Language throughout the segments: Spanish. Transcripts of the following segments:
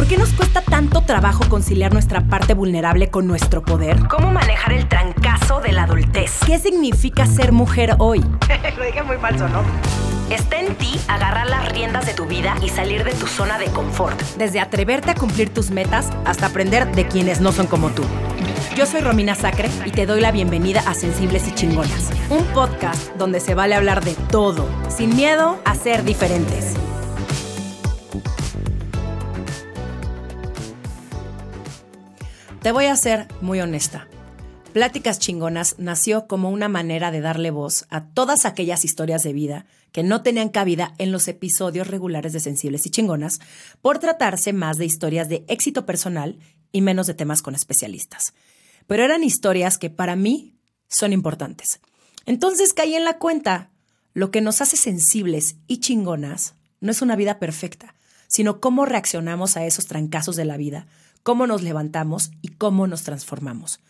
¿Por qué nos cuesta tanto trabajo conciliar nuestra parte vulnerable con nuestro poder? ¿Cómo manejar el trancazo de la adultez? ¿Qué significa ser mujer hoy? Lo dije muy falso, ¿no? Está en ti agarrar las riendas de tu vida y salir de tu zona de confort. Desde atreverte a cumplir tus metas hasta aprender de quienes no son como tú. Yo soy Romina Sacre y te doy la bienvenida a Sensibles y Chingonas, un podcast donde se vale hablar de todo, sin miedo a ser diferentes. Te voy a ser muy honesta. Pláticas Chingonas nació como una manera de darle voz a todas aquellas historias de vida que no tenían cabida en los episodios regulares de Sensibles y Chingonas, por tratarse más de historias de éxito personal y menos de temas con especialistas. Pero eran historias que para mí son importantes. Entonces caí en la cuenta, lo que nos hace sensibles y chingonas no es una vida perfecta, sino cómo reaccionamos a esos trancazos de la vida cómo nos levantamos y cómo nos transformamos.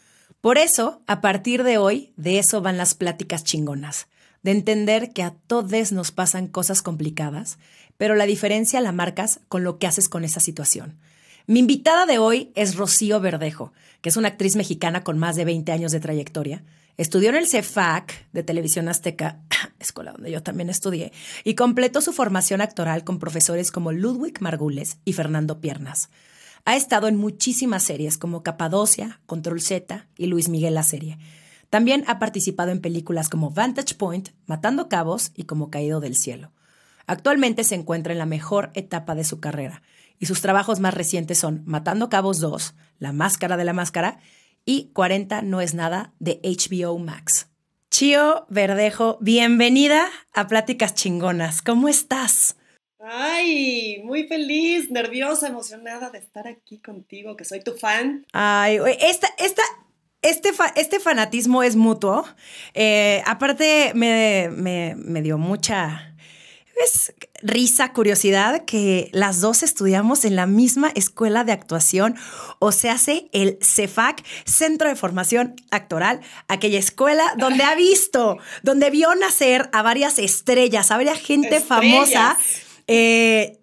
Por eso, a partir de hoy, de eso van las pláticas chingonas, de entender que a todos nos pasan cosas complicadas, pero la diferencia la marcas con lo que haces con esa situación. Mi invitada de hoy es Rocío Verdejo, que es una actriz mexicana con más de 20 años de trayectoria. Estudió en el CEFAC de Televisión Azteca, escuela donde yo también estudié, y completó su formación actoral con profesores como Ludwig Margules y Fernando Piernas. Ha estado en muchísimas series como Capadocia, Control Z y Luis Miguel la serie. También ha participado en películas como Vantage Point, Matando Cabos y Como Caído del Cielo. Actualmente se encuentra en la mejor etapa de su carrera y sus trabajos más recientes son Matando Cabos 2, La Máscara de la Máscara y 40 No es Nada de HBO Max. Chio Verdejo, bienvenida a Pláticas Chingonas. ¿Cómo estás? Ay, muy feliz, nerviosa, emocionada de estar aquí contigo, que soy tu fan. Ay, esta, esta, este, este fanatismo es mutuo. Eh, aparte, me, me, dio mucha risa, curiosidad que las dos estudiamos en la misma escuela de actuación, o se hace el CEFAC, Centro de Formación Actoral, aquella escuela donde ha visto, donde vio nacer a varias estrellas, a varias gente famosa eh,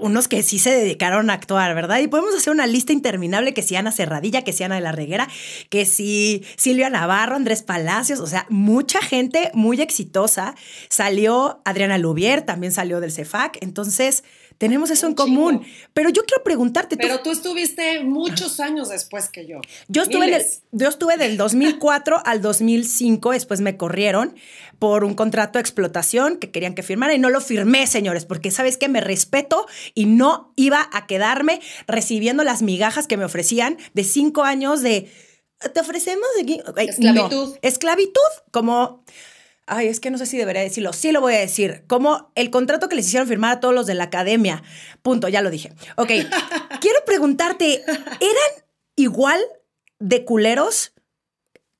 unos que sí se dedicaron a actuar, ¿verdad? Y podemos hacer una lista interminable que si Ana Cerradilla, que si Ana de la Reguera, que si Silvia Navarro, Andrés Palacios, o sea, mucha gente muy exitosa. Salió Adriana Lubier, también salió del CEFAC, entonces tenemos eso en común. Pero yo quiero preguntarte. Pero tú, estuviste muchos años después que yo. Yo estuve, yo estuve del 2004 al 2005, después me corrieron por un contrato de explotación que querían que firmara y no lo firmé, señores, porque sabes que me respeto y no iba a quedarme recibiendo las migajas que me ofrecían de cinco años de te ofrecemos de esclavitud. esclavitud, como ay, es que no sé si debería decirlo, sí lo voy a decir, como el contrato que les hicieron firmar a todos los de la academia. Punto, ya lo dije. Ok, quiero preguntarte, ¿eran igual de culeros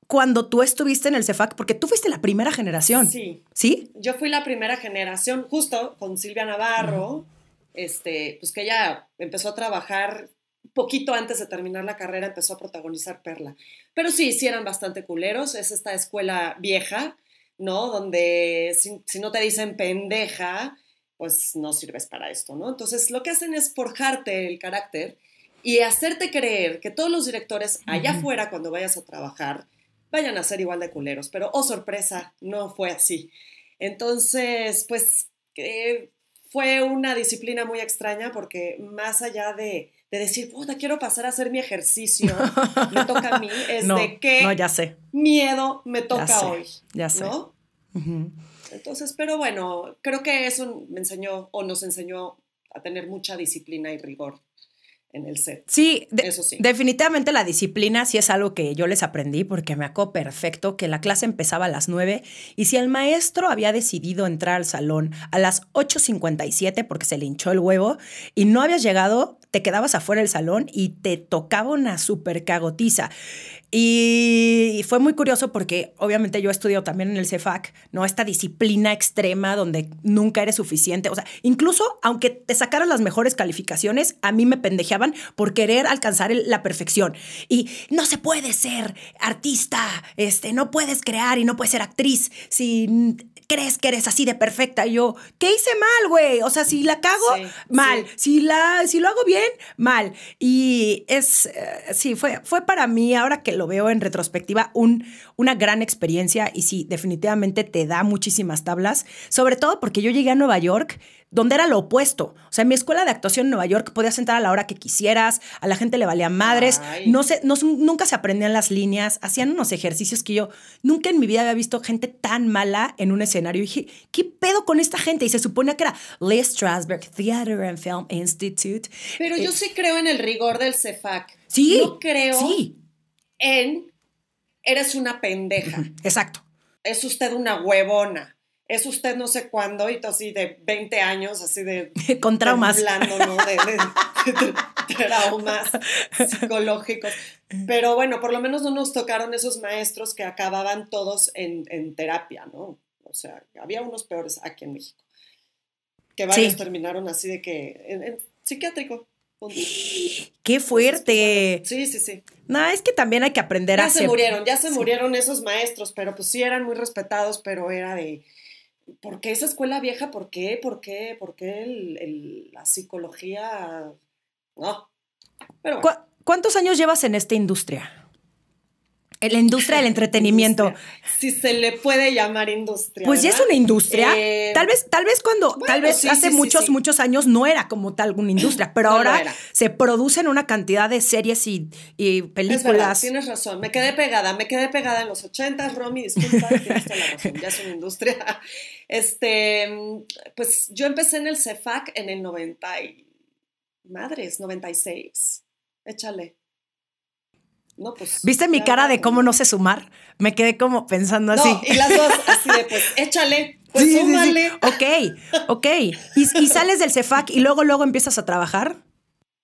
cuando tú estuviste en el CEFAC? Porque tú fuiste la primera generación. Sí. ¿Sí? Yo fui la primera generación, justo con Silvia Navarro, este, pues que ella empezó a trabajar poquito antes de terminar la carrera, empezó a protagonizar Perla. Pero sí, sí eran bastante culeros, es esta escuela vieja ¿no? Donde si, no te dicen pendeja, pues no sirves para esto, ¿no? Entonces lo que hacen es forjarte el carácter y hacerte creer que todos los directores allá afuera cuando vayas a trabajar vayan a ser igual de culeros, pero oh sorpresa, no fue así. Entonces, pues fue una disciplina muy extraña porque más allá de, decir, puta, quiero pasar a hacer mi ejercicio, me toca a mí, es de qué no, ya sé. miedo me toca hoy. Ya sé. ¿no? Entonces, pero bueno, creo que eso me enseñó o nos enseñó a tener mucha disciplina y rigor en el set. Sí, eso sí. Definitivamente la disciplina sí es algo que yo les aprendí porque me acuerdo perfecto que la clase empezaba a las 9 y si el maestro había decidido entrar al salón a las 8.57 porque se le hinchó el huevo y no habías llegado, te quedabas afuera del salón y te tocaba una super cagotiza. Y fue muy curioso porque obviamente yo estudio también en el CEFAC, ¿no? Esta disciplina extrema donde nunca eres suficiente. O sea, incluso aunque te sacaran las mejores calificaciones, a mí me pendejeaban por querer alcanzar la perfección. Y no se puede ser artista, este, no puedes crear y no puedes ser actriz si crees que eres así de perfecta. Y yo, ¿qué hice mal, güey? O sea, si la cago, mal. Si, la, si lo hago bien, bien mal. Y es, eh, sí, fue, fue para mí, ahora que lo veo en retrospectiva, un, una gran experiencia y sí, definitivamente te da muchísimas tablas, sobre todo porque yo llegué a Nueva York donde era lo opuesto. O sea, en mi escuela de actuación en Nueva York podías sentar a la hora que quisieras, a la gente le valían madres, no se, no, nunca se aprendían las líneas, hacían unos ejercicios que yo nunca en mi vida había visto gente tan mala en un escenario. Y dije, ¿qué pedo con esta gente? Y se supone que era Lee Strasberg Theater and Film Institute. Pero yo eh, sí creo en el rigor del CEFAC. Sí. No creo en eres una pendeja. Exacto. Es usted una huevona es usted no sé cuándo, y así de 20 años, así de... Con traumas. ¿no? De, traumas psicológicos. Pero bueno, por lo menos no nos tocaron esos maestros que acababan todos en, terapia, ¿no? O sea, había unos peores aquí en México. Que varios terminaron así de que... En, psiquiátrico. ¡Qué fuerte! Sí, sí, sí. No, es que también hay que aprender a... Ya se murieron, ya se murieron esos maestros, pero pues sí eran muy respetados, pero era de ¿por qué esa escuela vieja? ¿Por qué? ¿Por qué? ¿Por qué la psicología? No. ¿Cuántos años llevas en esta industria? En la industria del entretenimiento. Si se le puede llamar industria. Pues ya es una industria. Eh, tal vez, tal vez cuando, tal vez hace muchos, muchos años no era como tal una industria, pero ahora se producen una cantidad de series y, películas. tienes razón. Me quedé pegada, me quedé pegada en los 80, Romy, disculpa, tienes toda la razón, ya es una industria. Este, pues yo empecé en el CEFAC en el 90 y, madres, 96. Échale. Pues, ¿Viste mi cara de cómo no sé sumar? Me quedé como pensando así. y las dos así de, pues, échale, pues súmale. Ok, ok. ¿Y, sales del CEFAC y luego, luego empiezas a trabajar?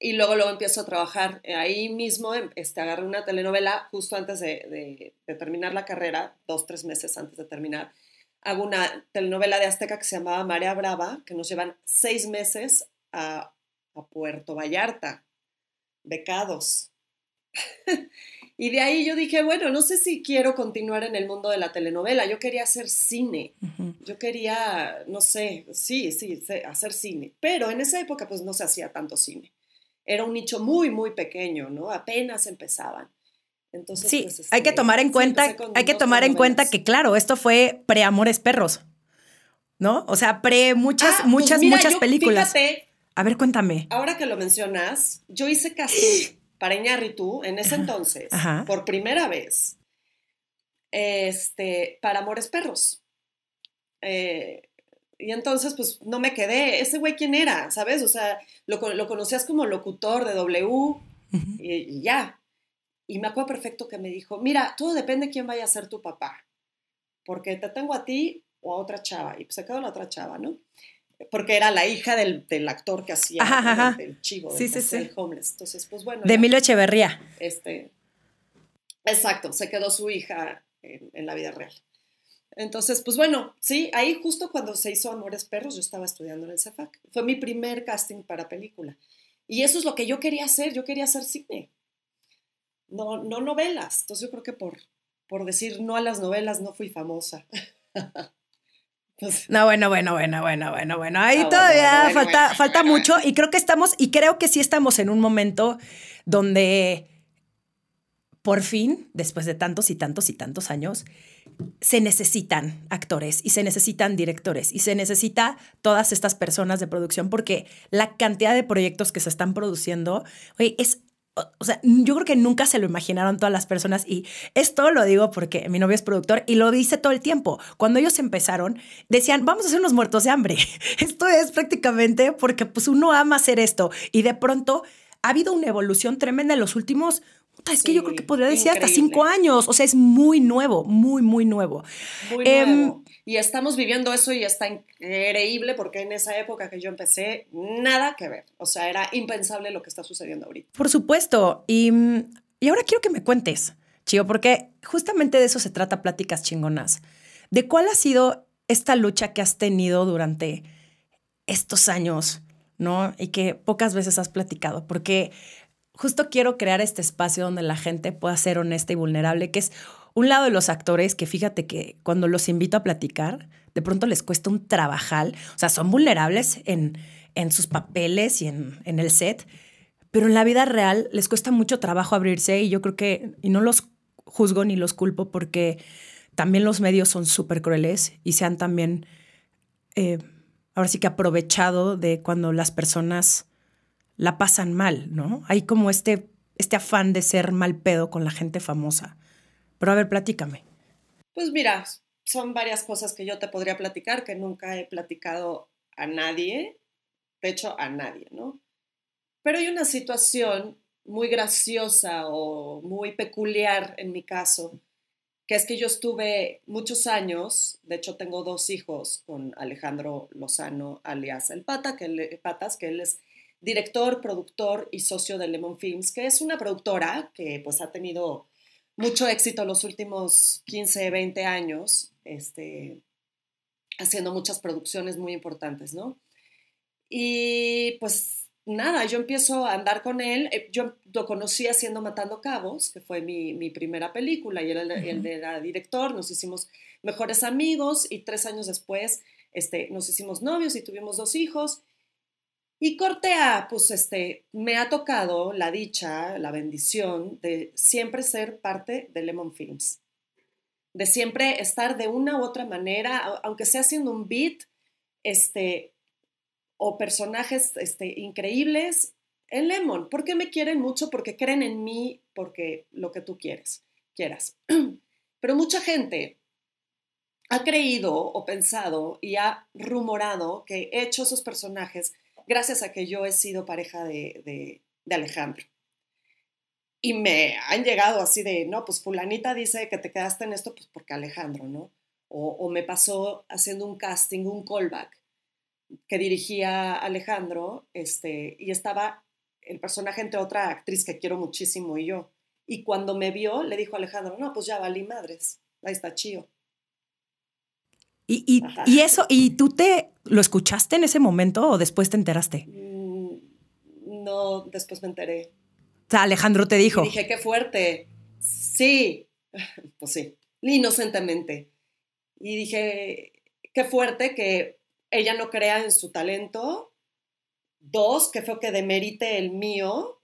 Y luego, luego empiezo a trabajar. Ahí mismo em, este, agarré una telenovela justo antes de, terminar la carrera, dos, tres meses antes de terminar. Hago una telenovela de Azteca que se llamaba Marea Brava, que nos llevan seis meses a, a Puerto Vallarta, becados. y de ahí yo dije, bueno, no sé si quiero continuar en el mundo de la telenovela. Yo quería hacer cine. Yo quería, no sé, sí, sí, hacer cine. Pero en esa época pues no se hacía tanto cine. Era un nicho muy, muy pequeño, ¿no? Apenas empezaban. Entonces, sí, pues, hay que este, tomar en cuenta, hay que tomar en cuenta que claro, esto fue pre-amores perros, ¿no? O sea, pre muchas, ah, pues muchas, muchas películas. Fíjate, a ver, cuéntame. Ahora que lo mencionas, yo hice casi para Iñárritu en ese entonces, por primera vez, este, para Amores Perros. Eh, y entonces, pues no me quedé. ¿Ese güey quién era? ¿Sabes? O sea, lo, conocías como locutor de W y, ya. Y me acuerdo perfecto que me dijo: Mira, todo depende de quién vaya a ser tu papá. Porque te tengo a ti o a otra chava. Y pues se quedó la otra chava, ¿no? Porque era la hija del, actor que hacía el chivo, sí, sí, sí. homeless. Entonces, pues bueno. De Emilio Echeverría. Este, exacto, se quedó su hija en, la vida real. Entonces, pues bueno, sí, ahí justo cuando se hizo Amores Perros, yo estaba estudiando en el CEFAC. Fue mi primer casting para película. Y eso es lo que yo quería hacer, yo quería hacer cine. No, no novelas. Entonces yo creo que por, por decir no a las novelas no fui famosa. No, bueno, bueno, bueno, bueno, bueno, bueno. Ahí ah, todavía falta, falta mucho y creo que estamos, y creo que sí estamos en un momento donde por fin, después de tantos y tantos y tantos años, se necesitan actores y se necesitan directores y se necesita todas estas personas de producción porque la cantidad de proyectos que se están produciendo, oye, es o sea, yo creo que nunca se lo imaginaron todas las personas y esto lo digo porque mi novio es productor y lo dice todo el tiempo. Cuando ellos empezaron, decían, vamos a ser unos muertos de hambre. Esto es prácticamente porque pues uno ama hacer esto y de pronto ha habido una evolución tremenda en los últimos es que yo creo que podría decir hasta cinco años. O sea, es muy nuevo, muy, muy nuevo. Muy em, nuevo. Y estamos viviendo eso y está increíble porque en esa época que yo empecé, nada que ver. O sea, era impensable lo que está sucediendo ahorita. Por supuesto. Y, y ahora quiero que me cuentes, Chío, porque justamente de eso se trata Pláticas Chingonas. ¿De cuál ha sido esta lucha que has tenido durante estos años, ¿no? Y que pocas veces has platicado, porque justo quiero crear este espacio donde la gente pueda ser honesta y vulnerable, que es un lado de los actores que fíjate que cuando los invito a platicar, de pronto les cuesta un trabajal, o sea, son vulnerables en, en sus papeles y en, en el set, pero en la vida real les cuesta mucho trabajo abrirse y yo creo que, y no los juzgo ni los culpo porque también los medios son súper crueles y se han también, eh, ahora sí que aprovechado de cuando las personas la pasan mal, ¿no? Hay como este, este afán de ser mal pedo con la gente famosa. Pero a ver, platícame. Pues mira, son varias cosas que yo te podría platicar que nunca he platicado a nadie, de hecho a nadie, ¿no? Pero hay una situación muy graciosa o muy peculiar en mi caso, que es que yo estuve muchos años, de hecho tengo dos hijos con Alejandro Lozano, alias El Pata, que él, Patas, que él es director, productor y socio de Lemon Films, que es una productora que pues ha tenido mucho éxito los últimos 15, 20 años, este, haciendo muchas producciones muy importantes, ¿no? Y pues nada, yo empiezo a andar con él, eh, yo lo conocí haciendo Matando Cabos, que fue mi, primera película, y él, era director, nos hicimos mejores amigos y tres años después este, nos hicimos novios y tuvimos dos hijos. Y Cortea, pues este, me ha tocado la dicha, la bendición de siempre ser parte de Lemon Films, de siempre estar de una u otra manera, aunque sea haciendo un beat, este, o personajes este, increíbles en Lemon, porque me quieren mucho, porque creen en mí, porque lo que tú quieres, quieras. Pero mucha gente ha creído o pensado y ha rumorado que he hecho esos personajes gracias a que yo he sido pareja de, Alejandro. Y me han llegado así de, no, pues fulanita dice que te quedaste en esto pues porque Alejandro, ¿no? O, me pasó haciendo un casting, un callback que dirigía Alejandro, este, y estaba el personaje entre otra actriz que quiero muchísimo y yo. Y cuando me vio, le dijo a Alejandro, no, pues ya valí madres, ahí está chío. Y, y, eso, ¿y tú te lo escuchaste en ese momento o después te enteraste? Mm, no, después me enteré. O sea, Alejandro te dijo. dije, qué fuerte. Sí, pues sí, inocentemente. Y dije, qué fuerte que ella no crea en su talento. Dos, que fue que demerite el mío.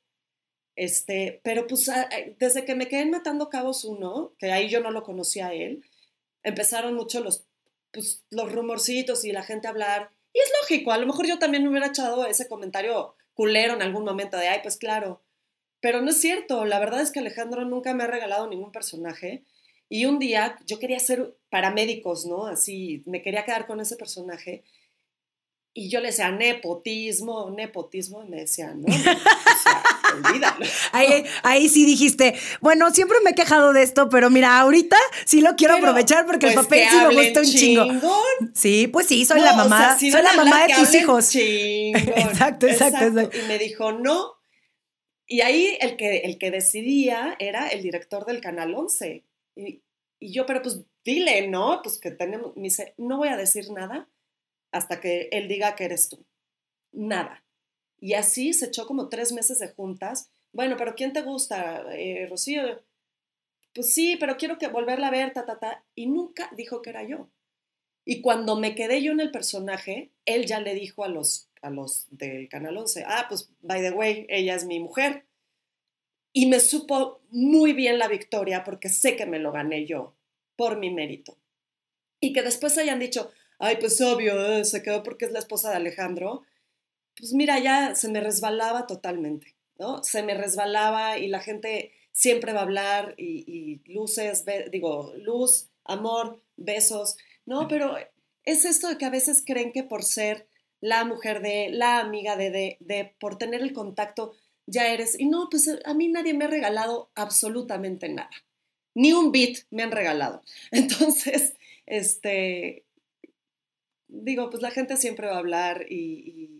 Este, pero pues desde que me quedé Matando Cabos uno, que ahí yo no lo conocía a él, empezaron mucho los pues, los rumorcitos y la gente hablar. Y es lógico, a lo mejor yo también me hubiera echado ese comentario culero en algún momento de, ay, pues claro. Pero no es cierto, la verdad es que Alejandro nunca me ha regalado ningún personaje. Y un día yo quería ser paramédicos, ¿no? Así, me quería quedar con ese personaje. Y yo le decía, nepotismo, nepotismo, y me decía, no, o sea, olvídalo. Ahí, ahí sí dijiste, bueno, siempre me he quejado de esto, pero mira, ahorita sí lo quiero aprovechar porque el pues, papel sí me gusta un chingo. Sí, pues sí, soy la mamá, soy la mamá de tus hijos. Exacto, exacto, exacto, Y me dijo, no. Y ahí el que, el que decidía era el director del Canal 11. Y, y yo, pero pues dile, ¿no? Pues que tenemos, me dice, no voy a decir nada hasta que él diga que eres tú. Nada. Y así se echó como tres meses de juntas. Bueno, pero ¿quién te gusta, eh, Rocío? Pues sí, pero quiero que volverla a ver, ta, ta, ta. Y nunca dijo que era yo. Y cuando me quedé yo en el personaje, él ya le dijo a los, a los del Canal 11, ah, pues, by the way, ella es mi mujer. Y me supo muy bien la victoria porque sé que me lo gané yo por mi mérito. Y que después hayan dicho, ay, pues obvio, se quedó porque es la esposa de Alejandro, pues mira, ya se me resbalaba totalmente, ¿no? Se me resbalaba y la gente siempre va a hablar y, luces, digo, luz, amor, besos, ¿no? Pero es esto de que a veces creen que por ser la mujer de, la amiga de, de, de, por tener el contacto, ya eres. Y no, pues a mí nadie me ha regalado absolutamente nada. Ni un beat me han regalado. Entonces, este, digo, pues la gente siempre va a hablar y, y,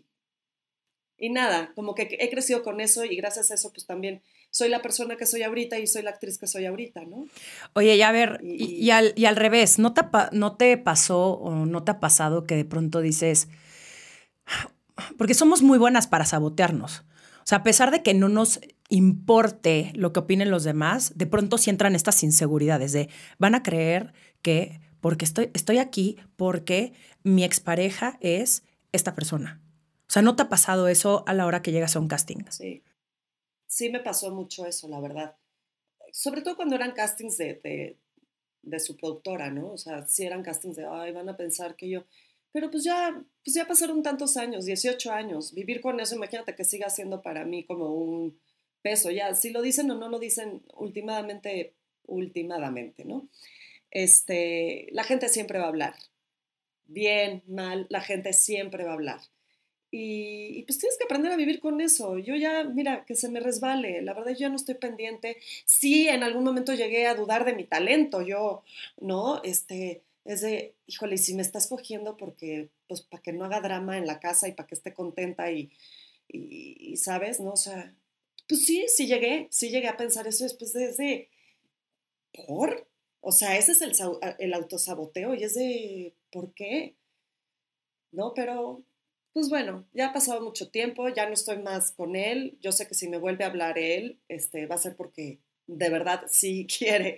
nada, como que he crecido con eso y gracias a eso pues también soy la persona que soy ahorita y soy la actriz que soy ahorita, ¿no? Oye, ya a ver, y, al, y al, revés, ¿no te, ¿no te pasó o no te ha pasado que de pronto dices, porque somos muy buenas para sabotearnos? O sea, a pesar de que no nos importe lo que opinen los demás, de pronto sí entran estas inseguridades de van a creer que porque estoy, estoy aquí porque mi expareja es esta persona. O sea, ¿no te ha pasado eso a la hora que llegas a un casting? Sí. sí me pasó mucho eso, la verdad. Sobre todo cuando eran castings de, de, su productora, ¿no? O sea, sí eran castings de, ay, van a pensar que yo... Pero pues ya, pues ya pasaron tantos años, 18 años. Vivir con eso, imagínate que siga siendo para mí como un peso. Ya, si lo dicen o no lo dicen, últimamente, últimamente, ¿no? Este, la gente siempre va a hablar. Bien, mal, la gente siempre va a hablar. Y, pues tienes que aprender a vivir con eso. Yo ya, mira, que se me resbale. La verdad, yo ya no estoy pendiente. Sí, en algún momento llegué a dudar de mi talento. Yo, ¿no? Este, es de, híjole, si me estás cogiendo porque, pues, para que no haga drama en la casa y para que esté contenta y, y, ¿sabes? ¿No? O sea, pues sí, sí llegué, sí llegué a pensar eso después de, de ¿por? O sea, ese es el, el autosaboteo y es de, ¿por qué? ¿No? Pero pues bueno, ya ha pasado mucho tiempo, ya no estoy más con él. Yo sé que si me vuelve a hablar él, este, va a ser porque de verdad sí quiere,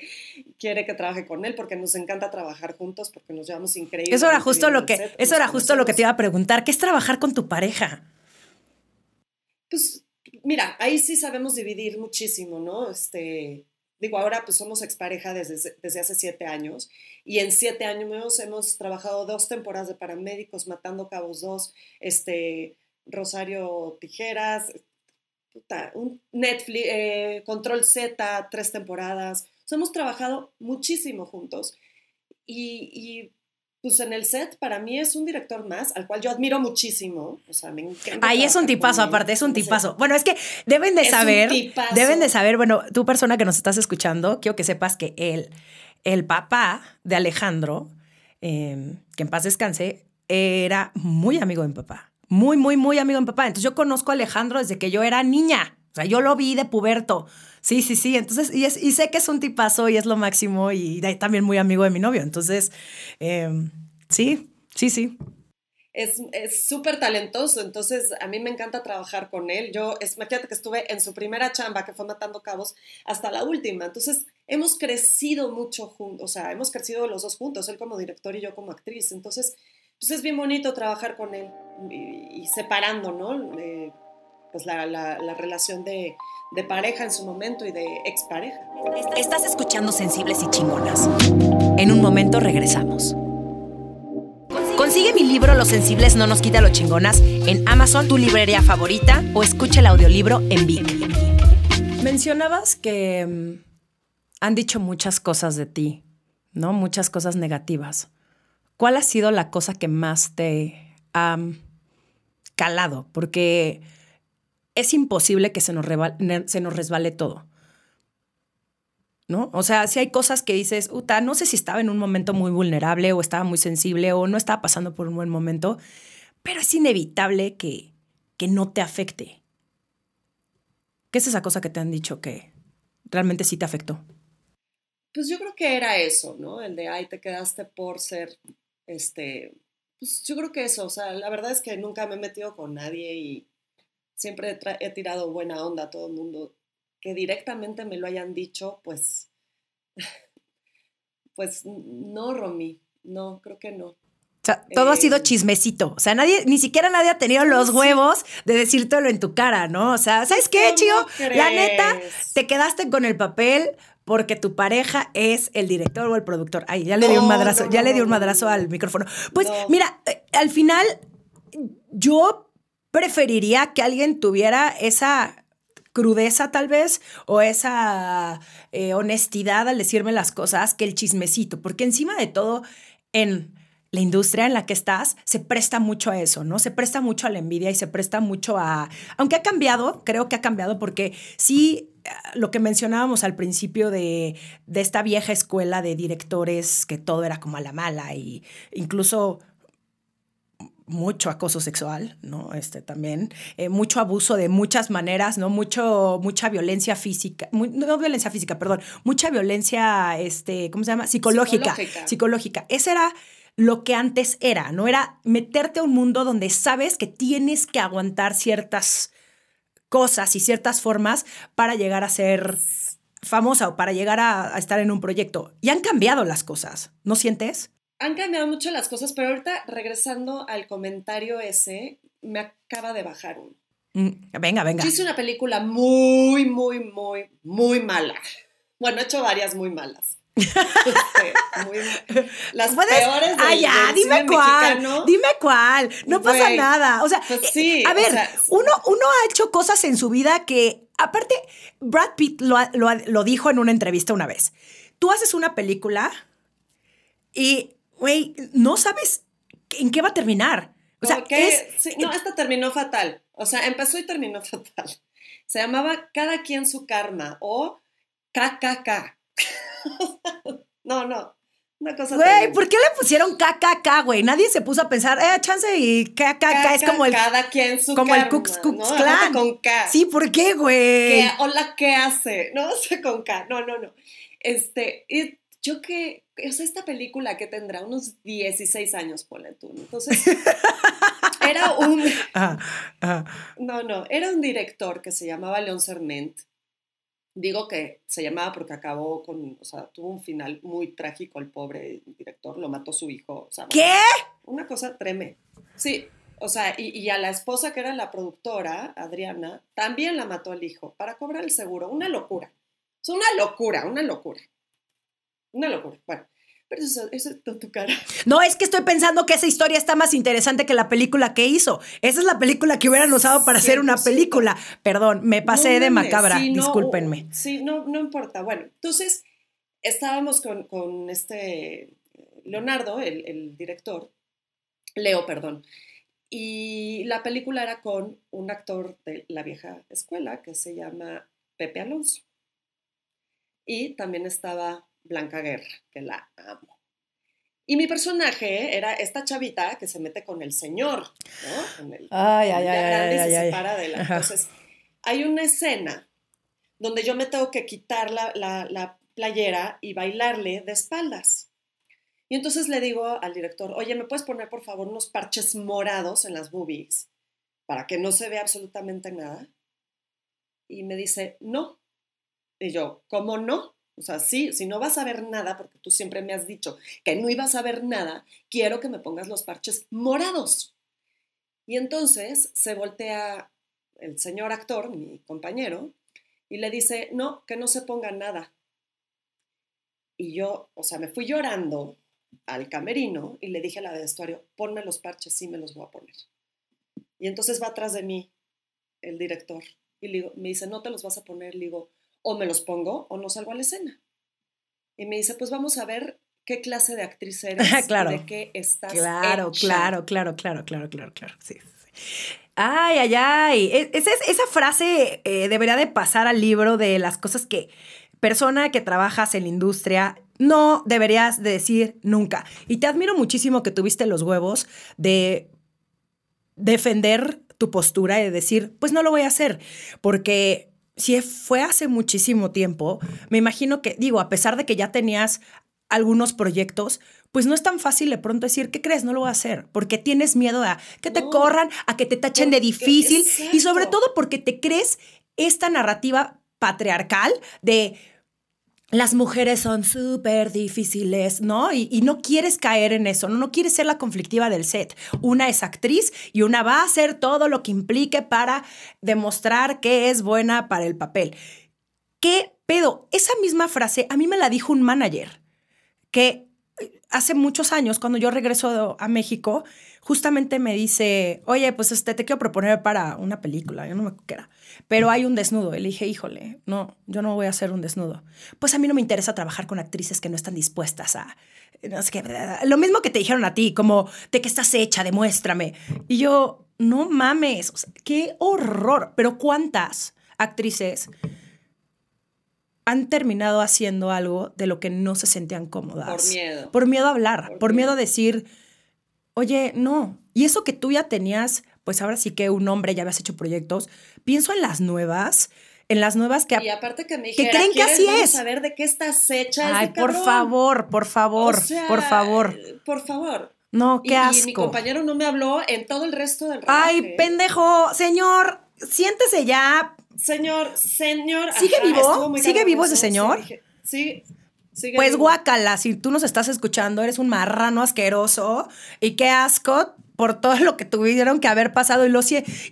quiere que trabaje con él, porque nos encanta trabajar juntos, porque nos llevamos increíble. Eso era justo lo que, eso era justo lo que te iba a preguntar. ¿Qué es trabajar con tu pareja? Pues mira, ahí sí sabemos dividir muchísimo, ¿no? Este, digo, ahora pues somos expareja desde, desde hace siete años y en siete años hemos trabajado dos temporadas de paramédicos, Matando Cabos 2, este, Rosario Tijeras, un Netflix, eh, Control Z, tres temporadas. hemos trabajado muchísimo juntos y pues en el set para mí es un director más, al cual yo admiro muchísimo. O sea, me encanta. Ahí es un tipazo, aparte, es un tipazo. Bueno, es que deben de saber, deben de saber, bueno, tu persona que nos estás escuchando, quiero que sepas que él, el papá de Alejandro, em, que en paz descanse, era muy amigo de mi papá. Muy, muy, muy amigo de mi papá. Entonces yo conozco a Alejandro desde que yo era niña. O sea, yo lo vi de puberto. Sí, sí, sí. Entonces, y, y sé que es un tipazo y es lo máximo y también muy amigo de mi novio. Entonces, em, sí, sí, sí. Es súper talentoso, entonces a mí me encanta trabajar con él. Yo, es, imagínate que estuve en su primera chamba, que fue Matando Cabos, hasta la última. Entonces, hemos crecido mucho juntos, o sea, hemos crecido los dos juntos, él como director y yo como actriz. Entonces, pues es bien bonito trabajar con él y, separando, ¿no? Eh, pues la, la, la relación de, de pareja en su momento y de expareja. Estás escuchando Sensibles y Chingonas. En un momento regresamos. Consigue mi libro Los Sensibles no nos quita lo chingonas en Amazon, tu librería favorita, o escucha el audiolibro en Vic. Mencionabas que mm, han dicho muchas cosas de ti, ¿no? Muchas cosas negativas. ¿Cuál ha sido la cosa que más te ha calado? Porque es imposible que se nos, se nos resbale todo. ¿No? O sea, si hay cosas que dices, Uta, no sé si estaba en un momento muy vulnerable o estaba muy sensible o no estaba pasando por un buen momento, pero es inevitable que, que no te afecte. ¿Qué es esa cosa que te han dicho que realmente sí te afectó? Pues yo creo que era eso, ¿no? El de, ay, te quedaste por ser, este, pues yo creo que eso, o sea, la verdad es que nunca me he metido con nadie y siempre he, tirado buena onda a todo el mundo. Que directamente me lo hayan dicho, pues, pues no, Romy, no, creo que no. O sea, todo ha sido eh, chismecito. O sea, nadie, ni siquiera nadie ha tenido los huevos de decírtelo en tu cara, ¿no? O sea, ¿sabes qué, Chío? La neta, te quedaste con el papel porque tu pareja es el director o el productor. Ay, ya le di un madrazo, ya le di un madrazo al micrófono. Pues mira, eh, al final yo preferiría que alguien tuviera esa crudeza tal vez o esa eh, honestidad al decirme las cosas que el chismecito, porque encima de todo en la industria en la que estás se presta mucho a eso, ¿no? Se presta mucho a la envidia y se presta mucho a... Aunque ha cambiado, creo que ha cambiado porque sí, eh, lo que mencionábamos al principio de, de esta vieja escuela de directores que todo era como a la mala y incluso mucho acoso sexual, ¿no? Este también, eh, mucho abuso de muchas maneras, ¿no? Mucho, mucha violencia física, no violencia física, perdón, mucha violencia, este, ¿cómo se llama? Psicológica. Psicológica. Psicológica. Ese era lo que antes era, ¿no? Era meterte a un mundo donde sabes que tienes que aguantar ciertas cosas y ciertas formas para llegar a ser famosa o para llegar a estar en un proyecto. Y han cambiado las cosas, ¿no sientes? Han cambiado mucho las cosas, pero ahorita regresando al comentario ese, me acaba de bajar uno. Mm, venga, venga. Yo hice una película muy, muy, muy, muy mala. Bueno, he hecho varias muy malas. Este, muy, las peores del, ah, ya, del dime cine cuál, mexicano. dime cuál, no pasa Güey, nada. O sea, pues eh, sí, a o ver, sea, uno, uno ha hecho cosas en su vida que, aparte, Brad Pitt lo, lo lo dijo en una entrevista una vez. Tú haces una película y, güey, no sabes en qué va a terminar. O sea, es, sí, no, esta terminó fatal. O sea, empezó y terminó fatal. Se llamaba Cada quien su karma o KKK. no, no. Una cosa Güey. ¿por qué le pusieron KKK, güey? Nadie se puso a pensar, eh, chance y KKK es como el... Cada quien su como el karma, Ku Klux ¿no? Klan. Aparte Con K. Sí, ¿por qué, güey? ¿Qué- hola, ¿qué hace? No, o sea, con K. No, no, no. Este, y yo que, o sea, esta película que tendrá unos 16 años, ponle. Entonces, era un, Ah, ah. no, no, era un director que se llamaba León Serment. Digo que se llamaba porque acabó con, o sea, tuvo un final muy trágico el pobre director, lo mató su hijo. O sea, ¿Qué? una cosa treme. Sí, o sea, y, y a la esposa que era la productora, Adriana, también la mató el hijo para cobrar el seguro. Una locura. Es una locura, una locura. Una locura. Bueno, pero eso, eso es tu cara. No, es que estoy pensando que esa historia está más interesante que la película que hizo. Esa es la película que hubieran usado para hacer una 100%. película. Perdón, me pasé No de macabra, sí, no, discúlpenme. sí, no, no importa. Bueno, entonces estábamos con, con este Leonardo, el, el director, Leo, perdón, y la película era con un actor de la vieja escuela que se llama Pepe Alonso. Y también estaba Blanca Guerra, que la amo. Y mi personaje era esta chavita que se mete con el señor, ¿no? Con el, Ay, ay, ya ay, grande y ay, se ay, ay. separa de la. Entonces, hay una escena donde yo me tengo que quitar la, la- la playera y bailarle de espaldas. Y entonces le digo al director, oye, ¿me puedes poner por favor unos parches morados en las boobies para que no se vea absolutamente nada? Y me dice, no. Y yo, ¿cómo no? O sea, sí, si no vas a ver nada, porque tú siempre me has dicho que no ibas a ver nada, quiero que me pongas los parches morados. Y entonces se voltea el señor actor, mi compañero, y le dice, no, que no se ponga nada. Y yo, o sea, me fui llorando al camerino y le dije a la de vestuario, ponme los parches, sí me los voy a poner. Y entonces va atrás de mí el director y me dice, no te los vas a poner, le digo, o me los pongo o no salgo a la escena. Y me dice, pues vamos a ver qué clase de actriz eres Claro. y de qué estás Claro, hecha". claro, claro, claro, claro, claro, claro. Sí, sí. Ay, ay, ay. E- Esa, es- esa frase eh, debería de pasar al libro de las cosas que persona que trabajas en la industria no deberías de decir nunca. Y te admiro muchísimo que tuviste los huevos de defender tu postura y de decir, pues no lo voy a hacer, porque si fue hace muchísimo tiempo, me imagino que, digo, a pesar de que ya tenías algunos proyectos, pues no es tan fácil de pronto decir, ¿qué crees? No lo voy a hacer, porque tienes miedo a que te No. corran, a que te tachen de difícil y sobre todo porque te crees esta narrativa patriarcal de las mujeres son súper difíciles, ¿no? Y, y no quieres caer en eso, ¿no? no quieres ser la conflictiva del set. Una es actriz y una va a hacer todo lo que implique para demostrar que es buena para el papel. ¿Qué pedo? Esa misma frase a mí me la dijo un manager que hace muchos años, cuando yo regreso a México, justamente me dice, oye, pues este, te quiero proponer para una película, yo no me acuerdo era, pero hay un desnudo. Y le dije, híjole, no, yo no voy a hacer un desnudo. Pues a mí no me interesa trabajar con actrices que no están dispuestas a, no sé qué, lo mismo que te dijeron a ti, como, de qué estás hecha, demuéstrame. Y yo, no mames, qué horror, pero ¿cuántas actrices han terminado haciendo algo de lo que no se sentían cómodas. Por miedo. Por miedo a hablar, por, Por miedo a decir, oye, no. Y eso que tú ya tenías, pues ahora sí que un hombre, ya habías hecho proyectos. Pienso en las nuevas, en las nuevas que... Y aparte que me que dijera, creen que "¿Quieres? así es?" a ver de qué estás hecha. Ay, por cabrón". favor, por favor, O sea, por favor. Por favor. No, Y- qué y, asco. mi compañero no me habló en todo el resto del rodaje. Ay, pendejo, señor, siéntese ya. Señor, señor. ¿Sigue vivo? ¿Sigue vivo ese señor? Sí, dije, sí, sigue Pues vivo. guácala, si tú nos estás escuchando, eres un marrano asqueroso y qué asco por todo lo que tuvieron que haber pasado y lo,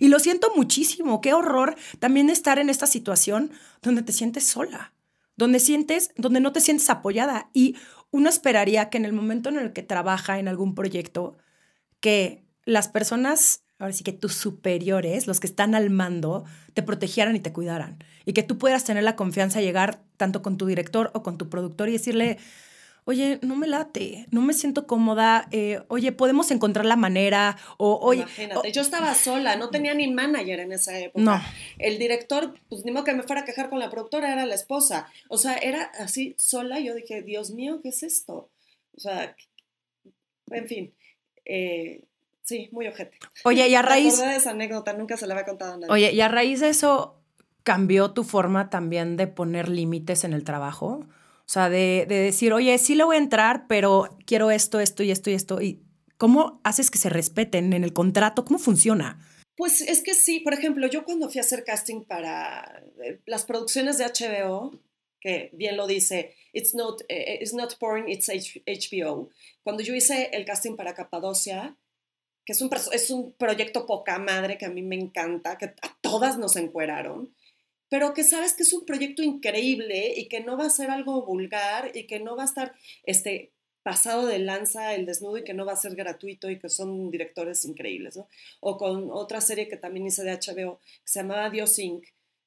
y lo siento muchísimo. Qué horror también estar en esta situación donde te sientes sola, donde sientes, donde no te sientes apoyada. Y uno esperaría que en el momento en el que trabaja en algún proyecto, que las personas, ahora sí que tus superiores, los que están al mando, te protegieran y te cuidaran. Y que tú puedas tener la confianza de llegar tanto con tu director o con tu productor y decirle, oye, no me late, no me siento cómoda, eh, oye, podemos encontrar la manera, o oye... Imagínate, yo estaba sola, no tenía ni manager en esa época. No. El director, pues ni modo que me fuera a quejar con la productora, era la esposa. O sea, era así sola, yo dije, Dios mío, ¿qué es esto? O sea, en fin, eh, sí, muy ojete. Oye, y a raíz... de esa anécdota, nunca se la había contado a nadie. Oye, y a raíz de eso, ¿cambió tu forma también de poner límites en el trabajo? O sea, de, decir, oye, sí le voy a entrar, pero quiero esto, esto y esto y esto. ¿Y cómo haces que se respeten en el contrato? ¿Cómo funciona? Pues es que sí, por ejemplo, yo cuando fui a hacer casting para eh, las producciones de HBO, que bien lo dice, it's not, eh, it's not porn, it's HBO. Cuando yo hice el casting para Capadocia, que es un, es un proyecto poca madre que a mí me encanta, que a todas nos encueraron, pero que sabes que es un proyecto increíble y que no va a ser algo vulgar y que no va a estar este, pasado de lanza el desnudo y que no va a ser gratuito y que son directores increíbles, ¿no? O con otra serie que también hice de HBO que se llamaba Dios Inc.,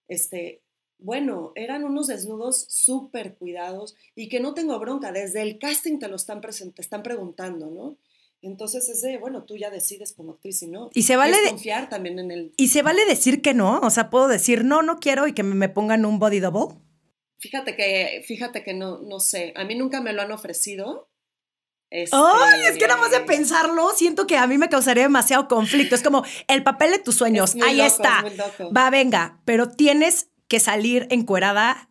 este, bueno, eran unos desnudos súper cuidados y que no tengo bronca, desde el casting te lo están, te están preguntando, ¿no? Entonces es de, bueno, tú ya decides como actriz y no. Y se vale confiar también en el... Y se vale decir que no, o sea, puedo decir, no, no quiero y que me pongan un body double. Fíjate que, fíjate que no, no sé, a mí nunca me lo han ofrecido. Este, ¡Ay! Es que nada más de pensarlo, siento que a mí me causaría demasiado conflicto. Es como el papel de tus sueños, ahí está. Va, venga, pero tienes que salir encuerada.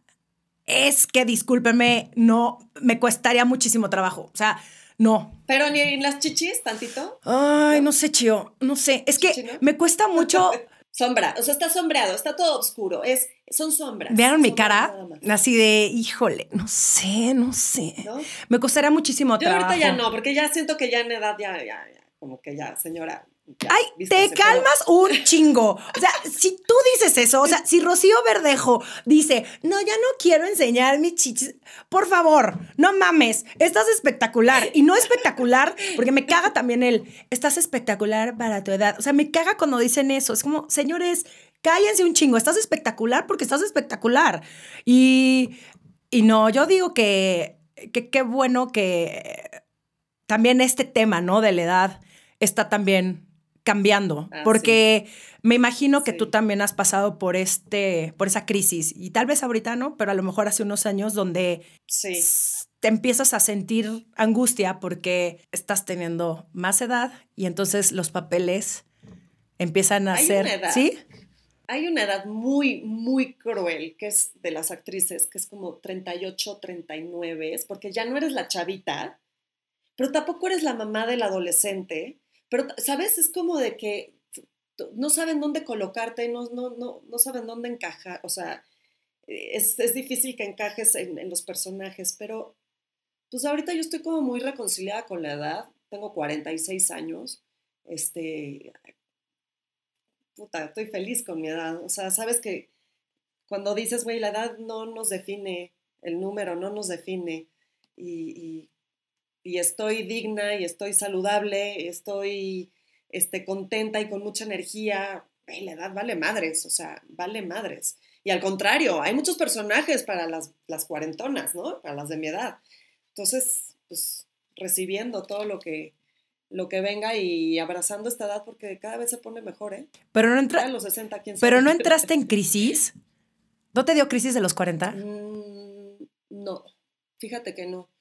Es que, discúlpeme, no, me costaría muchísimo trabajo. O sea, no. ¿Pero ni en las chichis tantito? Ay, no, sé, Chio. No sé. Es que me cuesta mucho. Sombra, o sea, está sombreado, está todo oscuro. Es, son sombras. ¿Vieron mi cara? Así de, híjole, no sé, no sé. Me costaría muchísimo Yo ahorita ya no, porque ya siento que ya en edad ya, ya, ya, como que ya, señora, Ay, te calmas un chingo. O sea, si tú dices eso, o sea, si Rocío Verdejo dice, no, ya no quiero enseñar mis chichis, por favor, no mames, estás espectacular. Y no espectacular, porque me caga también el, estás espectacular para tu edad. O sea, me caga cuando dicen eso. Es como, señores, cállense un chingo, estás espectacular porque estás espectacular. Y, y no, yo digo que qué bueno que también este tema, ¿no? De la edad está también cambiando, ah, porque me imagino que tú también has pasado por este, por esa crisis y tal vez ahorita no, pero a lo mejor hace unos años donde te empiezas a sentir angustia porque estás teniendo más edad y entonces los papeles empiezan a ser, ¿sí? Hay una edad muy, muy cruel que es de las actrices, que es como 38, 39, porque ya no eres la chavita, pero tampoco eres la mamá del adolescente pero, ¿sabes? Es como de que no saben dónde colocarte, no, no, no, no saben dónde encajar, o sea, es, es difícil que encajes en, los personajes, pero pues ahorita yo estoy como muy reconciliada con la edad, tengo 46 años, este, puta, estoy feliz con mi edad, o sea, sabes que cuando dices, güey, la edad no nos define, el número no nos define, y y estoy digna y estoy saludable, estoy este, contenta y con mucha energía, la edad vale madres, o sea, vale madres. Y al contrario, hay muchos personajes para las, las cuarentonas, ¿no? Para las de mi edad. Entonces, pues recibiendo todo lo que, lo que venga y abrazando esta edad porque cada vez se pone mejor, ¿eh? Pero no, entra... los 60, Pero no entraste en crisis. ¿No te dio crisis de los 40? Mm, no, fíjate que no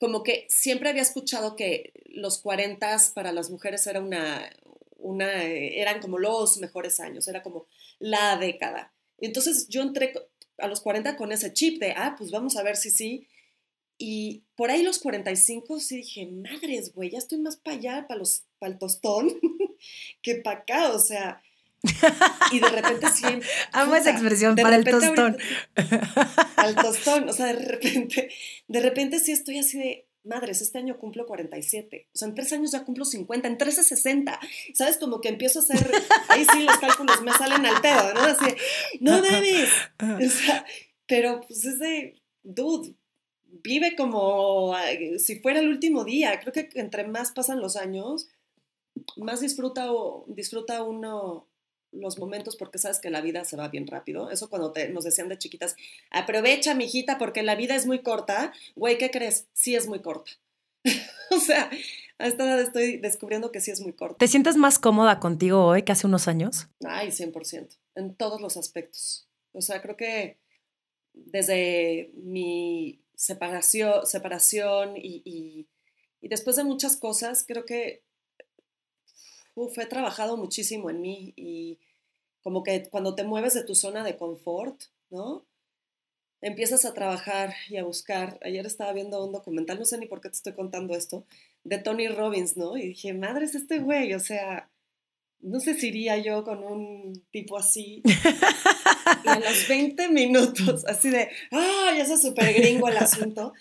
como que siempre había escuchado que los 40 para las mujeres era una, una, eran como los mejores años, era como la década. Entonces yo entré a los 40 con ese chip de, ah, pues vamos a ver si sí. Y por ahí los 45 sí dije, madres, güey, ya estoy más para allá, para, los, para el tostón, que para acá, o sea, y de repente sí. Amo esa expresión, para el tostón. al tostón, o sea, de repente, de repente sí estoy así de, madres, este año cumplo 47, o sea, en tres años ya cumplo 50, en 13 60, ¿sabes? Como que empiezo a hacer, ahí sí los cálculos me salen al pedo, ¿no? Así, no debes, o sea, pero pues es de, dude, vive como si fuera el último día, creo que entre más pasan los años, más disfruta, o, disfruta uno los momentos porque sabes que la vida se va bien rápido. Eso cuando te, nos decían de chiquitas, aprovecha, mijita, porque la vida es muy corta. Güey, ¿qué crees? Sí es muy corta. o sea, a esta edad estoy descubriendo que sí es muy corta. ¿Te sientes más cómoda contigo hoy que hace unos años? Ay, 100%, en todos los aspectos. O sea, creo que desde mi separación, separación y, y, y después de muchas cosas, creo que uf, he trabajado muchísimo en mí y como que cuando te mueves de tu zona de confort, ¿no? Empiezas a trabajar y a buscar. Ayer estaba viendo un documental, no sé ni por qué te estoy contando esto, de Tony Robbins, ¿no? Y dije, madre es este güey, o sea, no sé si iría yo con un tipo así. y a los 20 minutos, así de, ¡ah! ya se súper gringo el asunto.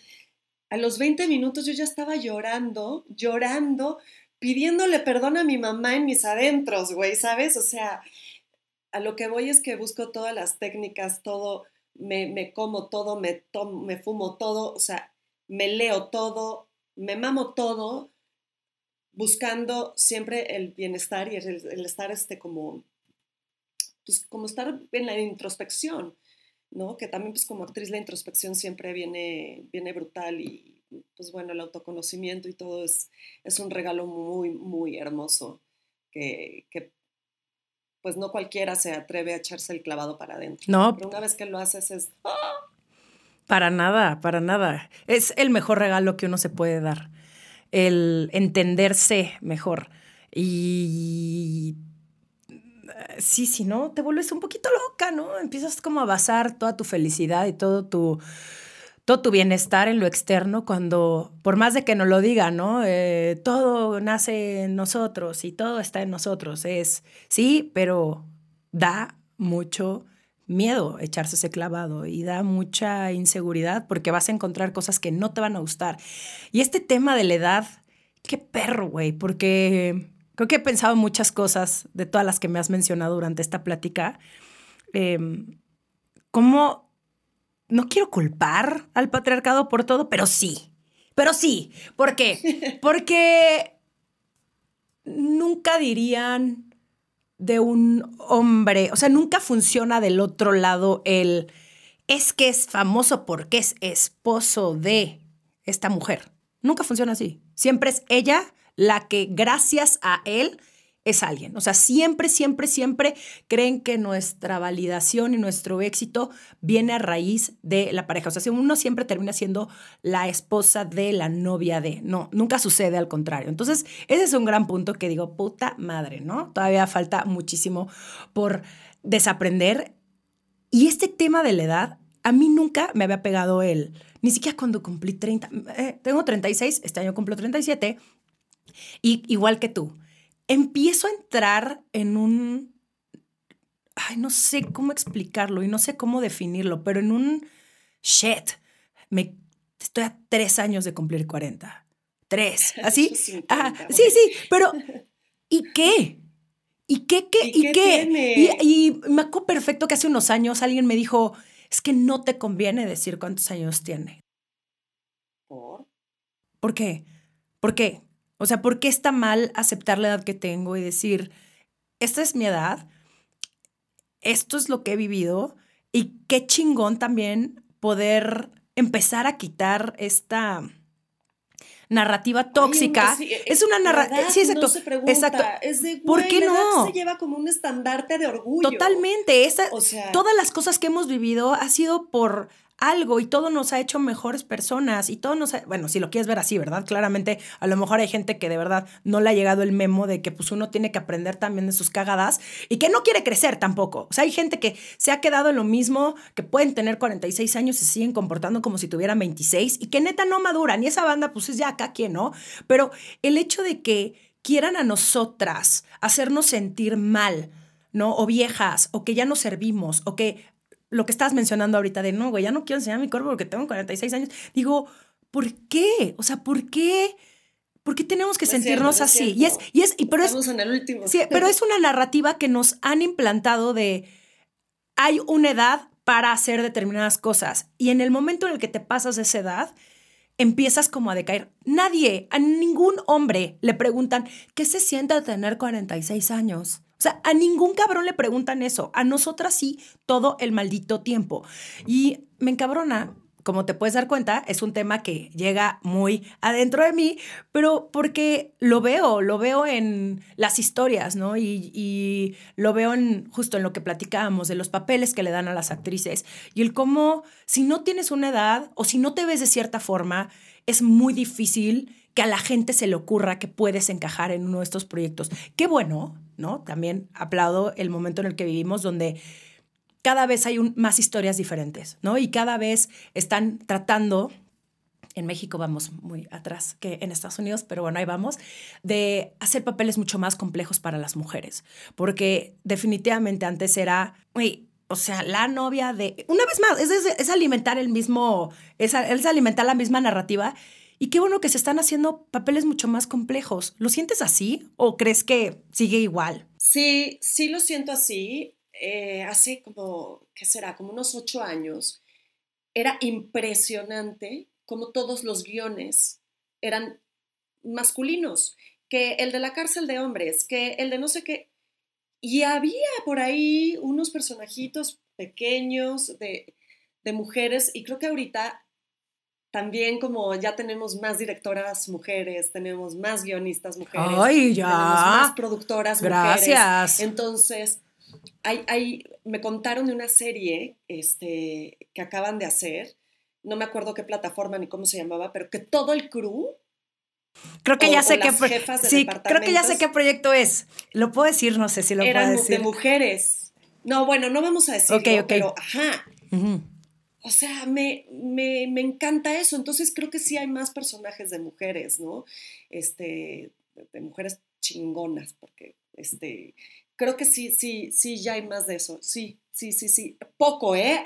A los 20 minutos yo ya estaba llorando, llorando, pidiéndole perdón a mi mamá en mis adentros, güey, ¿sabes? O sea, a lo que voy es que busco todas las técnicas, todo, me, como todo, me, me fumo todo, o sea, me leo todo, me mamo todo, buscando siempre el bienestar y el, el estar este como, pues como estar en la introspección, ¿no? Que también pues como actriz la introspección siempre viene, viene brutal y, pues bueno, el autoconocimiento y todo es, es un regalo muy, muy hermoso que, que, pues no cualquiera se atreve a echarse el clavado para adentro. No. Pero una vez que lo haces es... ¡ah! Para nada, para nada. Es el mejor regalo que uno se puede dar. El entenderse mejor. Y sí, sí, ¿no? Te vuelves un poquito loca, ¿no? Empiezas como a basar toda tu felicidad y todo tu, todo tu bienestar en lo externo cuando, por más de que no lo diga, ¿no? Eh, todo nace en nosotros y todo está en nosotros. Es, sí, pero da mucho miedo echarse ese clavado y da mucha inseguridad porque vas a encontrar cosas que no te van a gustar. Y este tema de la edad, qué perro, güey, porque creo que he pensado muchas cosas de todas las que me has mencionado durante esta plática. Eh, ¿Cómo no quiero culpar al patriarcado por todo, pero sí. Pero sí. ¿Por qué? Porque nunca dirían de un hombre, o sea, nunca funciona del otro lado el es que es famoso porque es esposo de esta mujer. Nunca funciona así. Siempre es ella la que gracias a él es alguien. O sea, siempre, siempre, siempre creen que nuestra validación y nuestro éxito viene a raíz de la pareja. O sea, si uno siempre termina siendo la esposa de la novia de. No, nunca sucede al contrario. Entonces, ese es un gran punto que digo, puta madre, ¿no? Todavía falta muchísimo por desaprender. Y este tema de la edad, a mí nunca me había pegado él. Ni siquiera cuando cumplí 30. Eh, tengo 36, este año cumplo 37. Y igual que tú empiezo a entrar en un, ay, no sé cómo explicarlo y no sé cómo definirlo, pero en un shit. Me, estoy a tres años de cumplir 40. Tres, así. sí, sí, pero ¿y qué? ¿Y qué, qué, y, qué? Y, me acuerdo perfecto que hace unos años alguien me dijo, es que no te conviene decir cuántos años tiene. ¿Por? ¿Por qué? ¿Por qué? O sea, ¿por qué está mal aceptar la edad que tengo y decir, esta es mi edad, esto es lo que he vivido y qué chingón también poder empezar a quitar esta narrativa tóxica. es una narrativa. Sí, exacto. No se pregunta. exacto. Es de, ¿Por qué no? se lleva como un estandarte de orgullo. Totalmente. Esa, o sea, todas las cosas que hemos vivido ha sido por algo y todo nos ha hecho mejores personas y todo nos ha, bueno, si lo quieres ver así, ¿verdad? Claramente, a lo mejor hay gente que de verdad no le ha llegado el memo de que pues uno tiene que aprender también de sus cagadas y que no quiere crecer tampoco. O sea, hay gente que se ha quedado en lo mismo, que pueden tener 46 años y siguen comportando como si tuvieran 26 y que neta no maduran y esa banda pues es ya acá quien, ¿no? Pero el hecho de que quieran a nosotras hacernos sentir mal, ¿no? O viejas, o que ya no servimos, o que lo que estás mencionando ahorita de, no, güey, ya no quiero enseñar mi cuerpo porque tengo 46 años. Digo, ¿por qué? O sea, ¿por qué? ¿Por qué tenemos que sentirnos así? y es, y es, y, pero Estamos en el último. Sí, pero es una narrativa que nos han implantado de hay una edad para hacer determinadas cosas. Y en el momento en el que te pasas de esa edad, empiezas como a decaer. Nadie, a ningún hombre le preguntan, ¿qué se siente tener 46 años? O sea, a ningún cabrón le preguntan eso. A nosotras sí, todo el maldito tiempo. Y me encabrona como te puedes dar cuenta, es un tema que llega muy adentro de mí, pero porque lo veo, lo veo en las historias, ¿no? Y, lo veo en justo en lo que platicábamos, de los papeles que le dan a las actrices y el cómo, si no tienes una edad o si no te ves de cierta forma, es muy difícil que a la gente se le ocurra que puedes encajar en uno de estos proyectos. Qué bueno, ¿no? También aplaudo el momento en el que vivimos donde cada vez hay más historias diferentes, ¿no? Y cada vez están tratando, en México vamos muy atrás que en Estados Unidos, pero bueno, ahí vamos, de hacer papeles mucho más complejos para las mujeres, porque definitivamente antes era, o sea, la novia de, una vez más, es, alimentar el mismo, es, es alimentar la misma narrativa. Y qué bueno que se están haciendo papeles mucho más complejos. ¿Lo sientes así o crees que sigue igual? Sí, sí lo siento así. Eh, hace como, ¿qué será? Como unos ocho años, era impresionante como todos los guiones eran masculinos, que el de la cárcel de hombres, que el de no sé qué. Y había por ahí unos personajitos pequeños de, de mujeres y creo que ahorita también como ya tenemos más directoras mujeres, tenemos más guionistas mujeres, Ay, ya. tenemos más productoras Gracias. Entonces, hay, me contaron de una serie este, que acaban de hacer, no me acuerdo qué plataforma ni cómo se llamaba, pero que todo el crew Creo que ya sé qué sí, creo que ya sé qué proyecto es. Lo puedo decir, no sé si lo puedo decir. de mujeres. No, bueno, no vamos a decirlo, pero ajá. O sea, me, me, me, encanta eso. Entonces creo que sí hay más personajes de mujeres, ¿no? Este, de mujeres chingonas, porque este, creo que sí, sí, sí, ya hay más de eso. Sí, sí, sí, sí. Poco, ¿eh?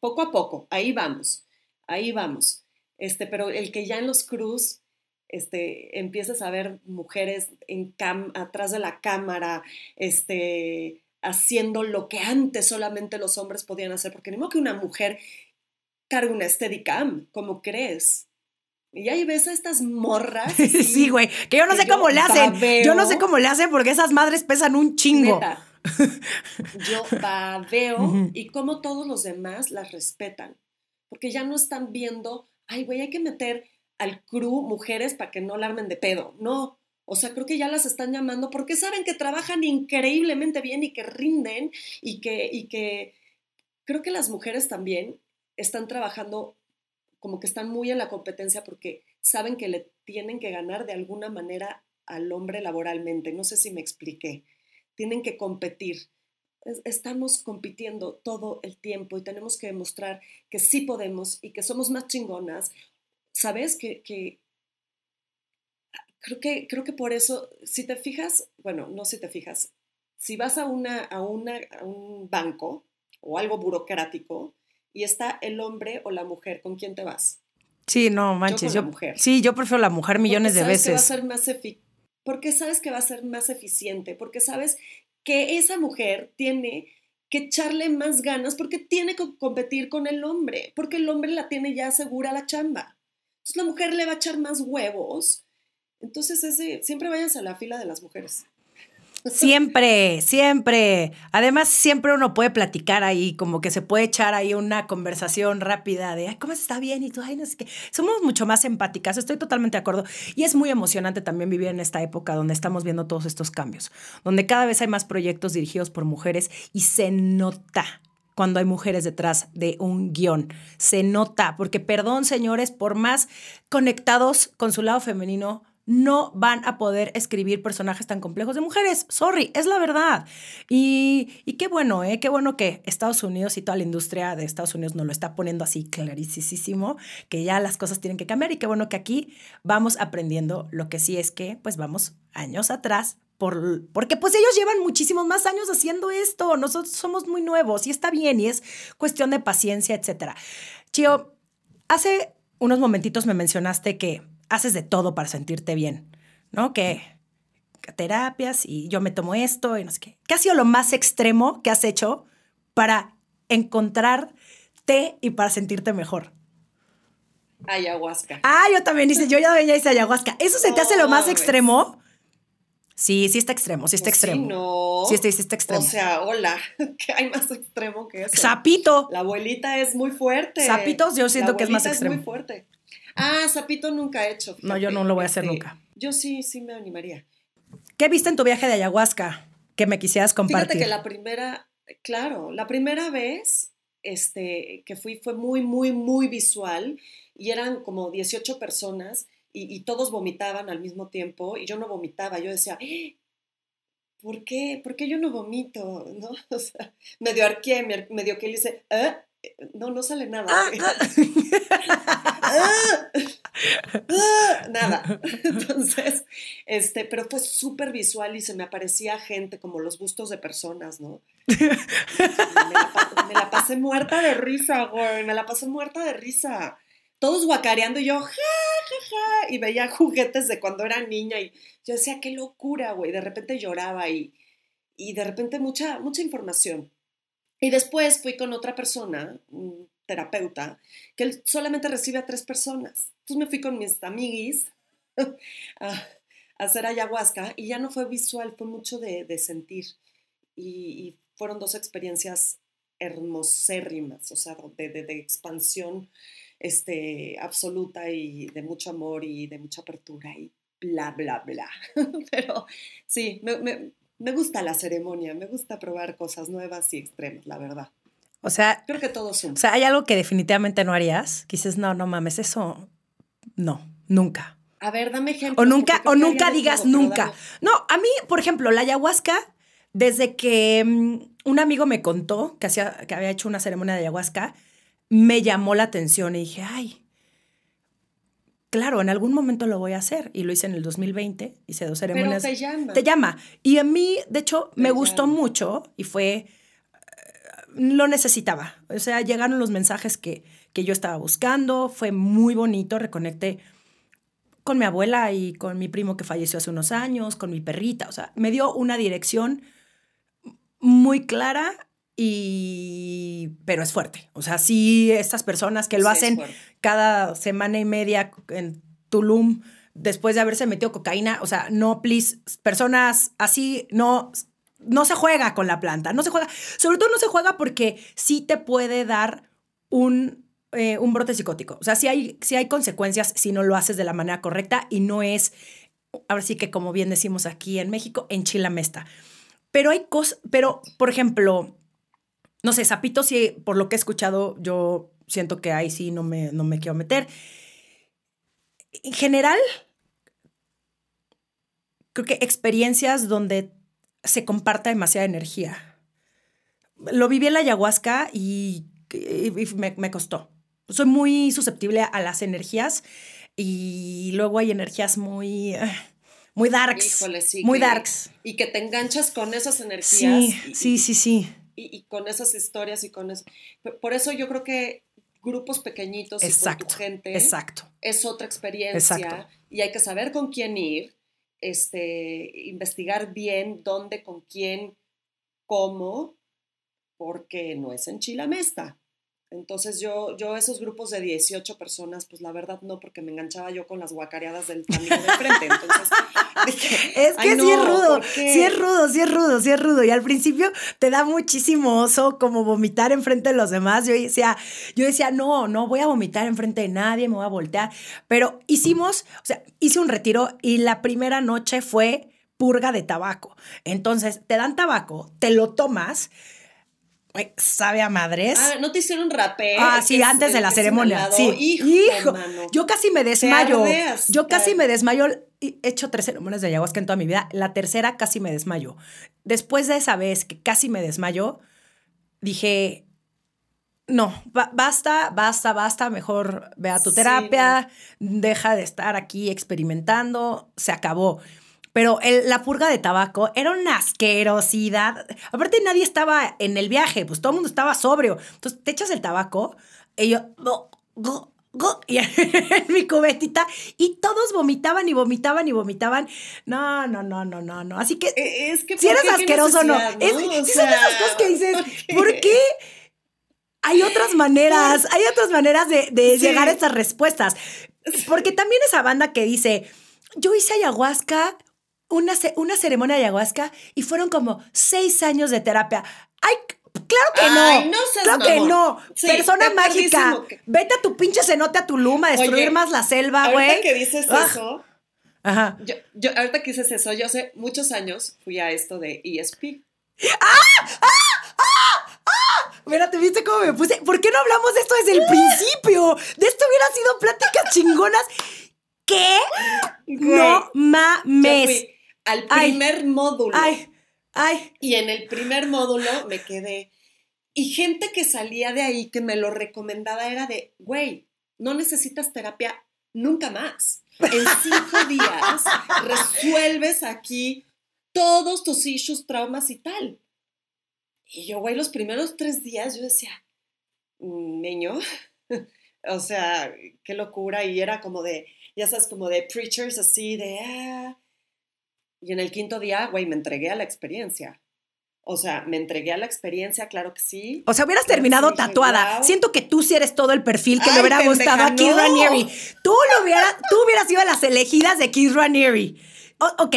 poco a poco. Ahí vamos. Ahí vamos. Este, pero el que ya en los cruz este, empieces a ver mujeres en cam atrás de la cámara, este, haciendo lo que antes solamente los hombres podían hacer, porque ni modo que una mujer cargue una Steadicam, como crees. Y ahí ves a estas morras. sí, güey. Que yo no sé cómo le hacen. Yo no sé cómo le hacen porque esas madres pesan un chingo. yo babeo y como todos los demás las respetan. Porque ya no están viendo, ay, güey, hay que meter al crew mujeres para que no la armen de pedo. No. O sea, creo que ya las están llamando porque saben que trabajan increíblemente bien y que rinden y que, y que creo que las mujeres también están trabajando como que están muy en la competencia porque saben que le tienen que ganar de alguna manera al hombre laboralmente. No sé si me expliqué. Tienen que competir. Estamos compitiendo todo el tiempo y tenemos que demostrar que sí podemos y que somos más chingonas. ¿Sabes? Que, creo, que creo que por eso, si te fijas, bueno, no si te fijas, si vas a, una, a, un banco o algo burocrático, y está el hombre o la mujer, ¿con quién te vas? Sí, no manches, yo, mujer. sí, yo prefiero la mujer millones de veces. Que va a ser más porque sabes que va a ser más eficiente, porque sabes que esa mujer tiene que echarle más ganas porque tiene que competir con el hombre, porque el hombre la tiene ya segura la chamba. Entonces la mujer le va a echar más huevos. Entonces ese, siempre vayas a la fila de las mujeres. Siempre, siempre. Además, siempre uno puede platicar ahí, como que se puede echar ahí una conversación rápida de, ay, ¿cómo está bien? Y tú, ay, no sé qué. Somos mucho más empáticas, estoy totalmente de acuerdo. Y es muy emocionante también vivir en esta época donde estamos viendo todos estos cambios, donde cada vez hay más proyectos dirigidos por mujeres y se nota cuando hay mujeres detrás de un guion. Se nota, porque perdón, señores, por más conectados con su lado femenino, no van a poder escribir personajes tan complejos de mujeres. Sorry, es la verdad. Y, qué bueno, ¿eh? Qué bueno que Estados Unidos y toda la industria de Estados Unidos nos lo está poniendo así clarísimo, que ya las cosas tienen que cambiar y qué bueno que aquí vamos aprendiendo. Lo que sí es que, pues vamos años atrás. Por, porque pues ellos llevan muchísimos más años haciendo esto, nosotros somos muy nuevos y está bien y es cuestión de paciencia, etcétera. Chio, hace unos momentitos me mencionaste que haces de todo para sentirte bien, ¿no? Que, terapias y yo me tomo esto y no sé qué. ¿Qué ha sido lo más extremo que has hecho para encontrarte y para sentirte mejor? Ayahuasca. Ah, yo también hice, yo ya venía hice ayahuasca. ¿Eso se te hace lo más extremo? Sí, sí está extremo, sí está Pues sí, extremo. no. Sí está, sí está extremo. O sea, hola, ¿qué hay más extremo que eso? Zapito. La abuelita es muy fuerte. Zapitos yo siento La que es más abuelita extremo. muy fuerte. Ah, zapito nunca he hecho. No, yo no lo voy a hacer Este, nunca. Yo sí, sí me animaría. ¿Qué viste en tu viaje de ayahuasca que me quisieras compartir? Fíjate que la primera, claro, la primera vez este, que fui fue muy, muy, muy visual y eran como 18 personas y, y todos vomitaban al mismo tiempo y yo no vomitaba. Yo decía, "¡Ah! ¿por qué? ¿Por qué yo no vomito? ¿No? O sea, medio arqué, me- medio que le dice, ¿eh? No, no sale nada. Ah, Ah, ah, nada. Entonces, este, pero fue súper visual y se me aparecía gente como los bustos de personas, ¿no? Me la, me la pasé muerta de risa, güey, me la pasé muerta de risa. Todos guacareando y yo, ja, ja, ja, y veía juguetes de cuando era niña y yo decía, qué locura, güey, de repente lloraba y, y de repente mucha, mucha información. Y después fui con otra persona, un terapeuta, que solamente recibe a tres personas. Entonces me fui con mis amiguis a hacer ayahuasca y ya no fue visual, fue mucho de, de sentir. Y, y fueron dos experiencias hermosérrimas, o sea, de, de, de expansión este, absoluta y de mucho amor y de mucha apertura y bla, bla, bla. Pero sí, me, me, me gusta la ceremonia, me gusta probar cosas nuevas y extremas, la verdad. O sea, Creo que todos o sea, hay algo que definitivamente no harías. Que dices, no, no mames, eso no, nunca. A ver, dame ejemplos. O nunca, o nunca digas todo, nunca. No, a mí, por ejemplo, la ayahuasca, desde que mm, un amigo me contó que, hacía, que había hecho una ceremonia de ayahuasca, me llamó la atención y dije, ay, claro, en algún momento lo voy a hacer. Y lo hice en el 2020, hice dos Pero ceremonias. te llama. Te llama. Y a mí, de hecho, Te me gustó mucho y fue, eh, lo necesitaba. O sea, llegaron los mensajes que, que yo estaba buscando, fue muy bonito, reconecté con mi abuela y con mi primo que falleció hace unos años, con mi perrita, o sea, me dio una dirección muy clara y pero es fuerte. O sea, sí estas personas que lo Sí, hacen. Cada semana y media en Tulum después de haberse metido cocaína, o sea, no please, personas así no no se juega con la planta, no se juega, sobre todo no se juega porque sí te puede dar un eh, un brote psicótico. O sea, sí hay, sí hay consecuencias si no lo haces de la manera correcta y no es, ahora sí que como bien decimos aquí en México, en Chilamesta. Pero hay cosas, pero por ejemplo, no sé, Zapito, sí, por lo que he escuchado, yo siento que ahí sí no me, no me quiero meter. En general, creo que experiencias donde se comparta demasiada energía. Lo viví en la ayahuasca y, y- y me, me costó. Soy muy susceptible a las energías y luego hay energías muy, muy darks. Híjole, sí. muy que- darks. Y que te enganchas con esas energías. Sí, y- sí, sí, sí. y, y con esas historias y con eso. Por eso yo creo que grupos pequeñitos y con tu gente Exacto. es otra experiencia Exacto. y hay que saber con quién ir, este, investigar bien dónde, con quién, cómo, porque no es en Chilamesta. Entonces yo, yo esos grupos de 18 personas, pues la verdad no, porque me enganchaba yo con las guacareadas del amigo de frente. Entonces dije, Es que "Ay, sí es rudo, ¿por qué?". sí es rudo, sí es rudo, sí es rudo. Y al principio te da muchísimo oso como vomitar enfrente de los demás. Yo decía, yo decía, no, no voy a vomitar enfrente de nadie, me voy a voltear. Pero hicimos, o sea, hice un retiro y la primera noche fue purga de tabaco. Entonces, te dan tabaco, te lo tomas, sabe a madres. Ah, ¿no te hicieron rapé? Ah, sí, es- antes de la ceremonia. Sí. Hijo, Hijo, mano. yo casi me desmayo. Yo casi me desmayo. He hecho tres ceremonias de ayahuasca en toda mi vida. La tercera casi me desmayo. Después de esa vez que casi me desmayo, dije, no, ba- basta, basta, basta. Mejor ve a tu Sí, terapia, deja de estar aquí experimentando, se acabó. Pero el- la purga de tabaco era una asquerosidad. Aparte, nadie estaba en el viaje, pues todo el mundo estaba sobrio. Entonces, te echas el tabaco y yo. y en mi cubetita y todos vomitaban y vomitaban y vomitaban. No, no, no, no, no, no. Así que, Eh, Es que si eres ¿por qué? ¿Qué asqueroso o no. necesidad, Es- ¿no? O sí son de esas sea, cosas que dices, ¿por qué? ¿por qué? Hay otras maneras, hay otras maneras de, de Sí. llegar a estas respuestas. Porque también esa banda que dice, yo hice ayahuasca, una, una ceremonia de ayahuasca y fueron como seis años de terapia. Ay, claro que no. Ay, no seas claro que mamón. no. Sí, Persona mágica. que- Vete a tu pinche cenote a Tulum a destruir Oye, más la selva, Ahorita güey. que dices Ah. eso, Ajá. yo, yo, ahorita que dices eso, yo hace muchos años fui a esto de ESP. Mira, ¿te viste cómo me puse? ¿Por qué no hablamos de esto desde el principio? De esto hubiera sido pláticas chingonas. ¿Qué? No mames. Al Ay. primer módulo. Ay, ay. Y en el primer módulo me quedé. Y gente que salía de ahí que me lo recomendaba era de, güey, no necesitas terapia nunca más. En cinco días resuelves aquí todos tus issues, traumas y tal. Y yo, güey, los primeros tres días yo decía, "Mm, niño, o sea, qué locura. Y era como de, ya sabes, como de preachers así, de, ah. Y en el quinto día, güey, me entregué a la experiencia. O sea, me entregué a la experiencia, claro que sí. O sea, hubieras Claro terminado sí, tatuada. Siento que tú sí eres todo el perfil que le hubiera pendeja, gustado a Keith no. Tú lo hubieras, tú hubieras sido las elegidas de Keith. O- ok,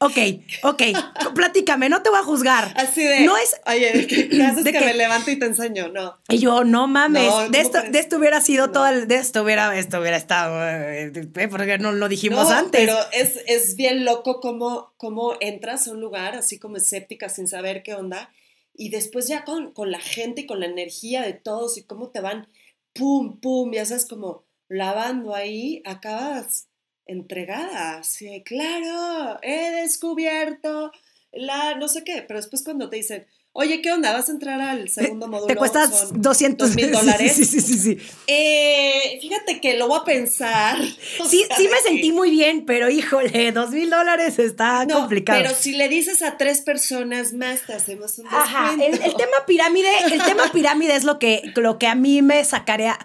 ok, ok. Platícame, no te voy a juzgar. Así de. No es. Oye, ¿qué, qué haces ¿De que me levanto y te enseño? No. Y yo, no mames, No, de, ¿cómo esto, de esto hubiera sido No. todo el, de esto hubiera, esto hubiera estado, eh, eh, porque no lo dijimos No, antes. Pero es, es bien loco cómo, cómo entras a un lugar así como escéptica sin saber qué onda. Y después ya con, con la gente y con la energía de todos y cómo te van pum, pum, ya sabes, como lavando ahí, acabas entregada. De, claro, he descubierto la no sé qué. Pero después cuando te dicen, oye, ¿qué onda? ¿Vas a entrar al segundo módulo? Te cuestas Son 200 $2,000 dólares. Sí, sí, sí, sí. Eh, fíjate que lo voy a pensar. O Sí, sea, sí me que- sentí muy bien, pero híjole, dos mil dólares está No, complicado. Pero si le dices a tres personas más, te hacemos un Ajá, el, descuento. el tema pirámide, el tema pirámide es lo que, lo que a mí me sacaría.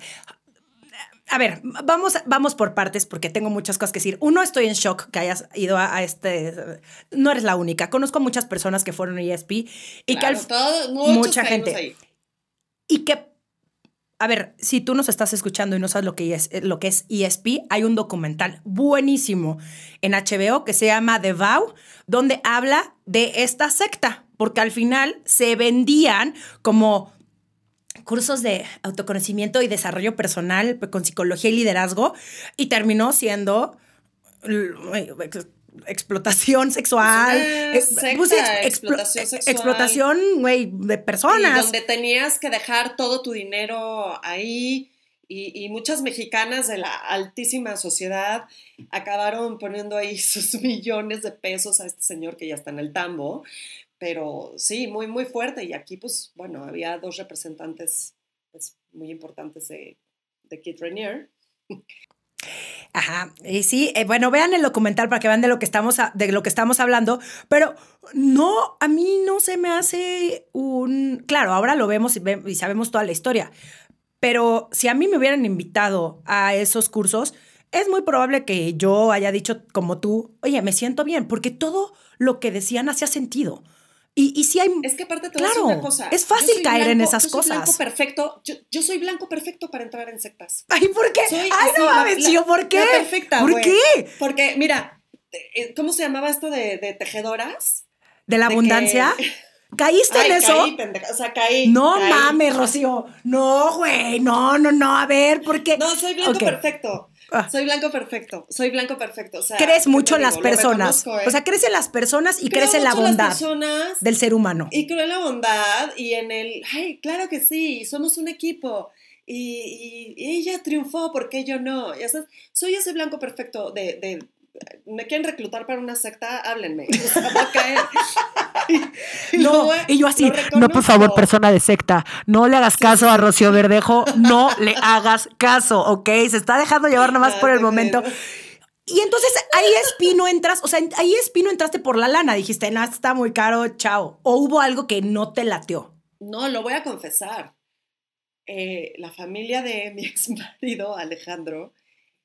A ver, vamos, vamos por partes porque tengo muchas cosas que decir. Uno, estoy en shock que hayas ido a, a este. No eres la única. Conozco a muchas personas que fueron a ESP y que al- todo- mucha gente. ahí. y que a ver, si tú nos estás escuchando y no sabes lo que es, lo que es ESP, hay un documental buenísimo en HBO que se llama The Vow, donde habla de esta secta, porque al final se vendían como cursos de autoconocimiento y desarrollo personal pues, con psicología y liderazgo y terminó siendo explotación sexual, secta, pues, ex- explo- explotación sexual. explotación, güey, de Y personas. donde tenías que dejar todo tu dinero ahí. Y, y muchas mexicanas de la altísima sociedad acabaron poniendo ahí sus millones de pesos a este señor que ya está en el tambo. Pero sí, muy, muy fuerte. Y aquí, pues, bueno, había dos representantes pues, muy importantes de, de Kid Rainier. Ajá, y sí, eh, bueno, vean el documental para que vean de lo que estamos a- de lo que estamos hablando, pero no, a mí no se me hace un, claro, ahora lo vemos y, ve- y sabemos toda la historia, pero si a mí me hubieran invitado a esos cursos, es muy probable que yo haya dicho como tú, oye, me siento bien, porque todo lo que decían hacía sentido. Y, y sí hay, Es que aparte te voy a Claro, decir una cosa. es fácil caer en esas yo soy blanco perfecto. Yo, yo soy blanco perfecto para entrar en sectas. ay, ¿por qué? Soy ay, no mames, tío, ¿por qué? perfecta, ¿Por qué? Porque, mira, eh, ¿cómo se llamaba esto de, de tejedoras? ¿De la De que- abundancia? ¿Caíste Ay, en eso? caí, pendeja. O sea, caí. No caí. mames, Rocío. No, güey. No, no, no. A ver, ¿por qué? No, soy blanco perfecto. Ah. Soy blanco perfecto. Soy blanco perfecto. O sea, crees ¿qué mucho en las digo? Lo personas. ¿eh? O sea, crees en las personas y Creo crees en la las bondad personas del ser humano. Y creo en la bondad y en el, ay, claro que sí, somos un equipo. Y, y- y ella triunfó, ¿por qué yo no? Ya sabes, soy ese blanco perfecto de, de- ¿Me quieren reclutar para una secta? Háblenme. O sea, va a caer. Y- No, y yo así, no, por favor, persona de secta, no le hagas caso a Rocío Verdejo, no le hagas caso, ¿ok? Se está dejando llevar nomás No, por el momento. Y entonces ahí Espino entras, o sea, ahí Espino entraste por la lana, dijiste, no, está muy caro, chao. O hubo algo que no te lateó. No, lo voy a confesar. eh, la familia de mi ex marido, Alejandro,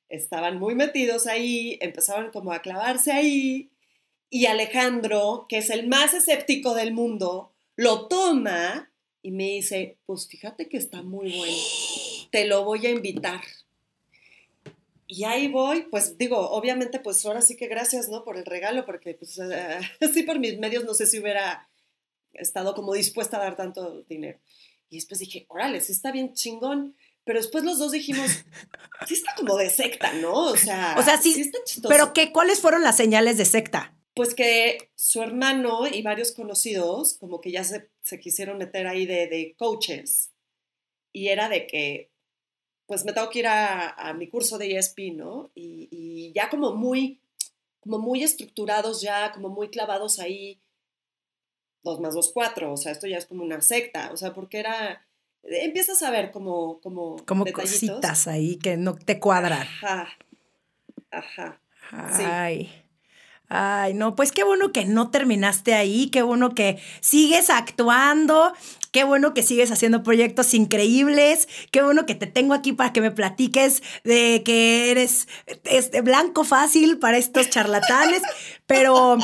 estaban muy metidos ahí, empezaron como a clavarse ahí, y Alejandro, que es el más escéptico del mundo, lo toma y me dice, pues fíjate que está muy bueno, te lo voy a invitar. Y ahí voy, pues digo, obviamente, pues ahora sí que gracias, ¿no? Por el regalo, porque pues así por mis medios no sé si hubiera estado como dispuesta a dar tanto dinero. Y después dije, órale, sí está bien chingón. Pero después los dos dijimos, sí está como de secta, ¿no? O sea, o sea sí, está chistoso. Pero qué, ¿cuáles fueron las señales de secta? Pues que su hermano y varios conocidos como que ya se, se quisieron meter ahí de, de, coaches. Y era de que, pues me tengo que ir a, a mi curso de ESP, ¿no? Y, y, ya como muy, como muy estructurados ya, como muy clavados ahí. Dos más dos, cuatro. O sea, esto ya es como una secta. O sea, porque era empiezas a ver como como como cositas ahí que no te cuadran. Ajá. Ajá. Ay. Ay, no, pues qué bueno que no terminaste ahí, qué bueno que sigues actuando, qué bueno que sigues haciendo proyectos increíbles, qué bueno que te tengo aquí para que me platiques de que eres este blanco fácil para estos charlatanes, pero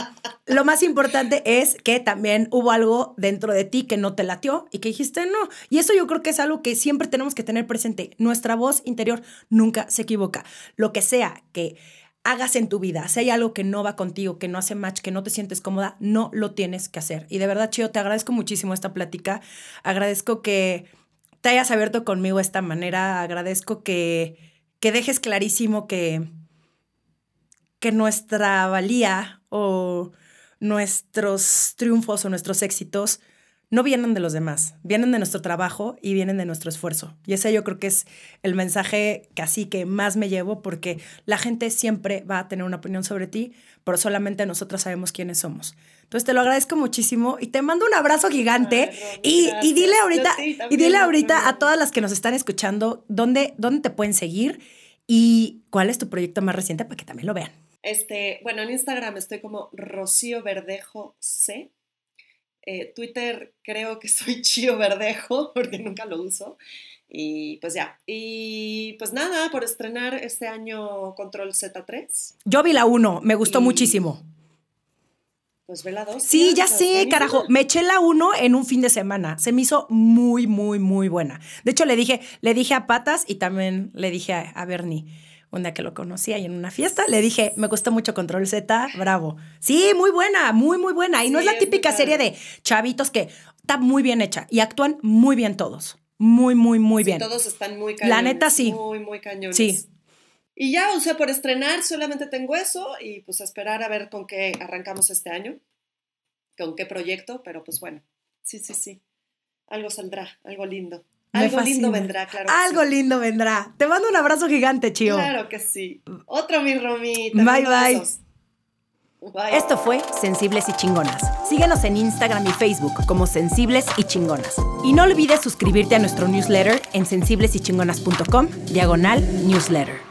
lo más importante es que también hubo algo dentro de ti que no te latió y que dijiste no. Y eso yo creo que es algo que siempre tenemos que tener presente. Nuestra voz interior nunca se equivoca. Lo que sea que hagas en tu vida. Si hay algo que no va contigo, que no hace match, que no te sientes cómoda, no lo tienes que hacer. Y de verdad, Chio, te agradezco muchísimo esta plática. Agradezco que te hayas abierto conmigo de esta manera. Agradezco que, que dejes clarísimo que, que nuestra valía o nuestros triunfos o nuestros éxitos no vienen de los demás, vienen de nuestro trabajo y vienen de nuestro esfuerzo. Y ese yo creo que es el mensaje que así que más me llevo porque la gente siempre va a tener una opinión sobre ti, pero solamente nosotros sabemos quiénes somos. Entonces te lo agradezco muchísimo y te mando un abrazo gigante y, y, dile ahorita y dile ahorita a todas las que nos están escuchando dónde, dónde te pueden seguir y cuál es tu proyecto más reciente para que también lo vean. Este, bueno, en Instagram estoy como Rocío Verdejo C eh, Twitter creo que soy Chío Verdejo, porque nunca lo uso. Y pues ya. Y pues nada, por estrenar este año Control Z3. Yo vi la 1, me gustó muchísimo. Pues ve la 2. Sí, ya sé, carajo. Me eché la 1 en un fin de semana. Se me hizo muy, muy, muy buena. De hecho, le dije, le dije a Patas y también le dije a, a Bernie un día que lo conocí ahí en una fiesta, le dije, me gustó mucho Control Z, bravo. Sí, muy buena, muy, muy buena. Y no es la típica serie de chavitos que está muy bien hecha y actúan muy bien todos. Muy, muy, muy bien. Todos están muy cañones. La neta, sí. Muy, muy cañones. Sí. Y ya, o sea, por estrenar solamente tengo eso y pues esperar a ver con qué arrancamos este año, con qué proyecto, pero pues bueno, sí, sí, sí. Algo saldrá, algo lindo. Algo lindo vendrá, claro. Algo lindo vendrá. Te mando un abrazo gigante, Chio. Claro que sí. Otro, mi Romy. bye, bye. Bye. Esto fue Sensibles y Chingonas. Síguenos en Instagram y Facebook como Sensibles y Chingonas. Y no olvides suscribirte a nuestro newsletter en sensiblesychingonas.com, diagonal newsletter.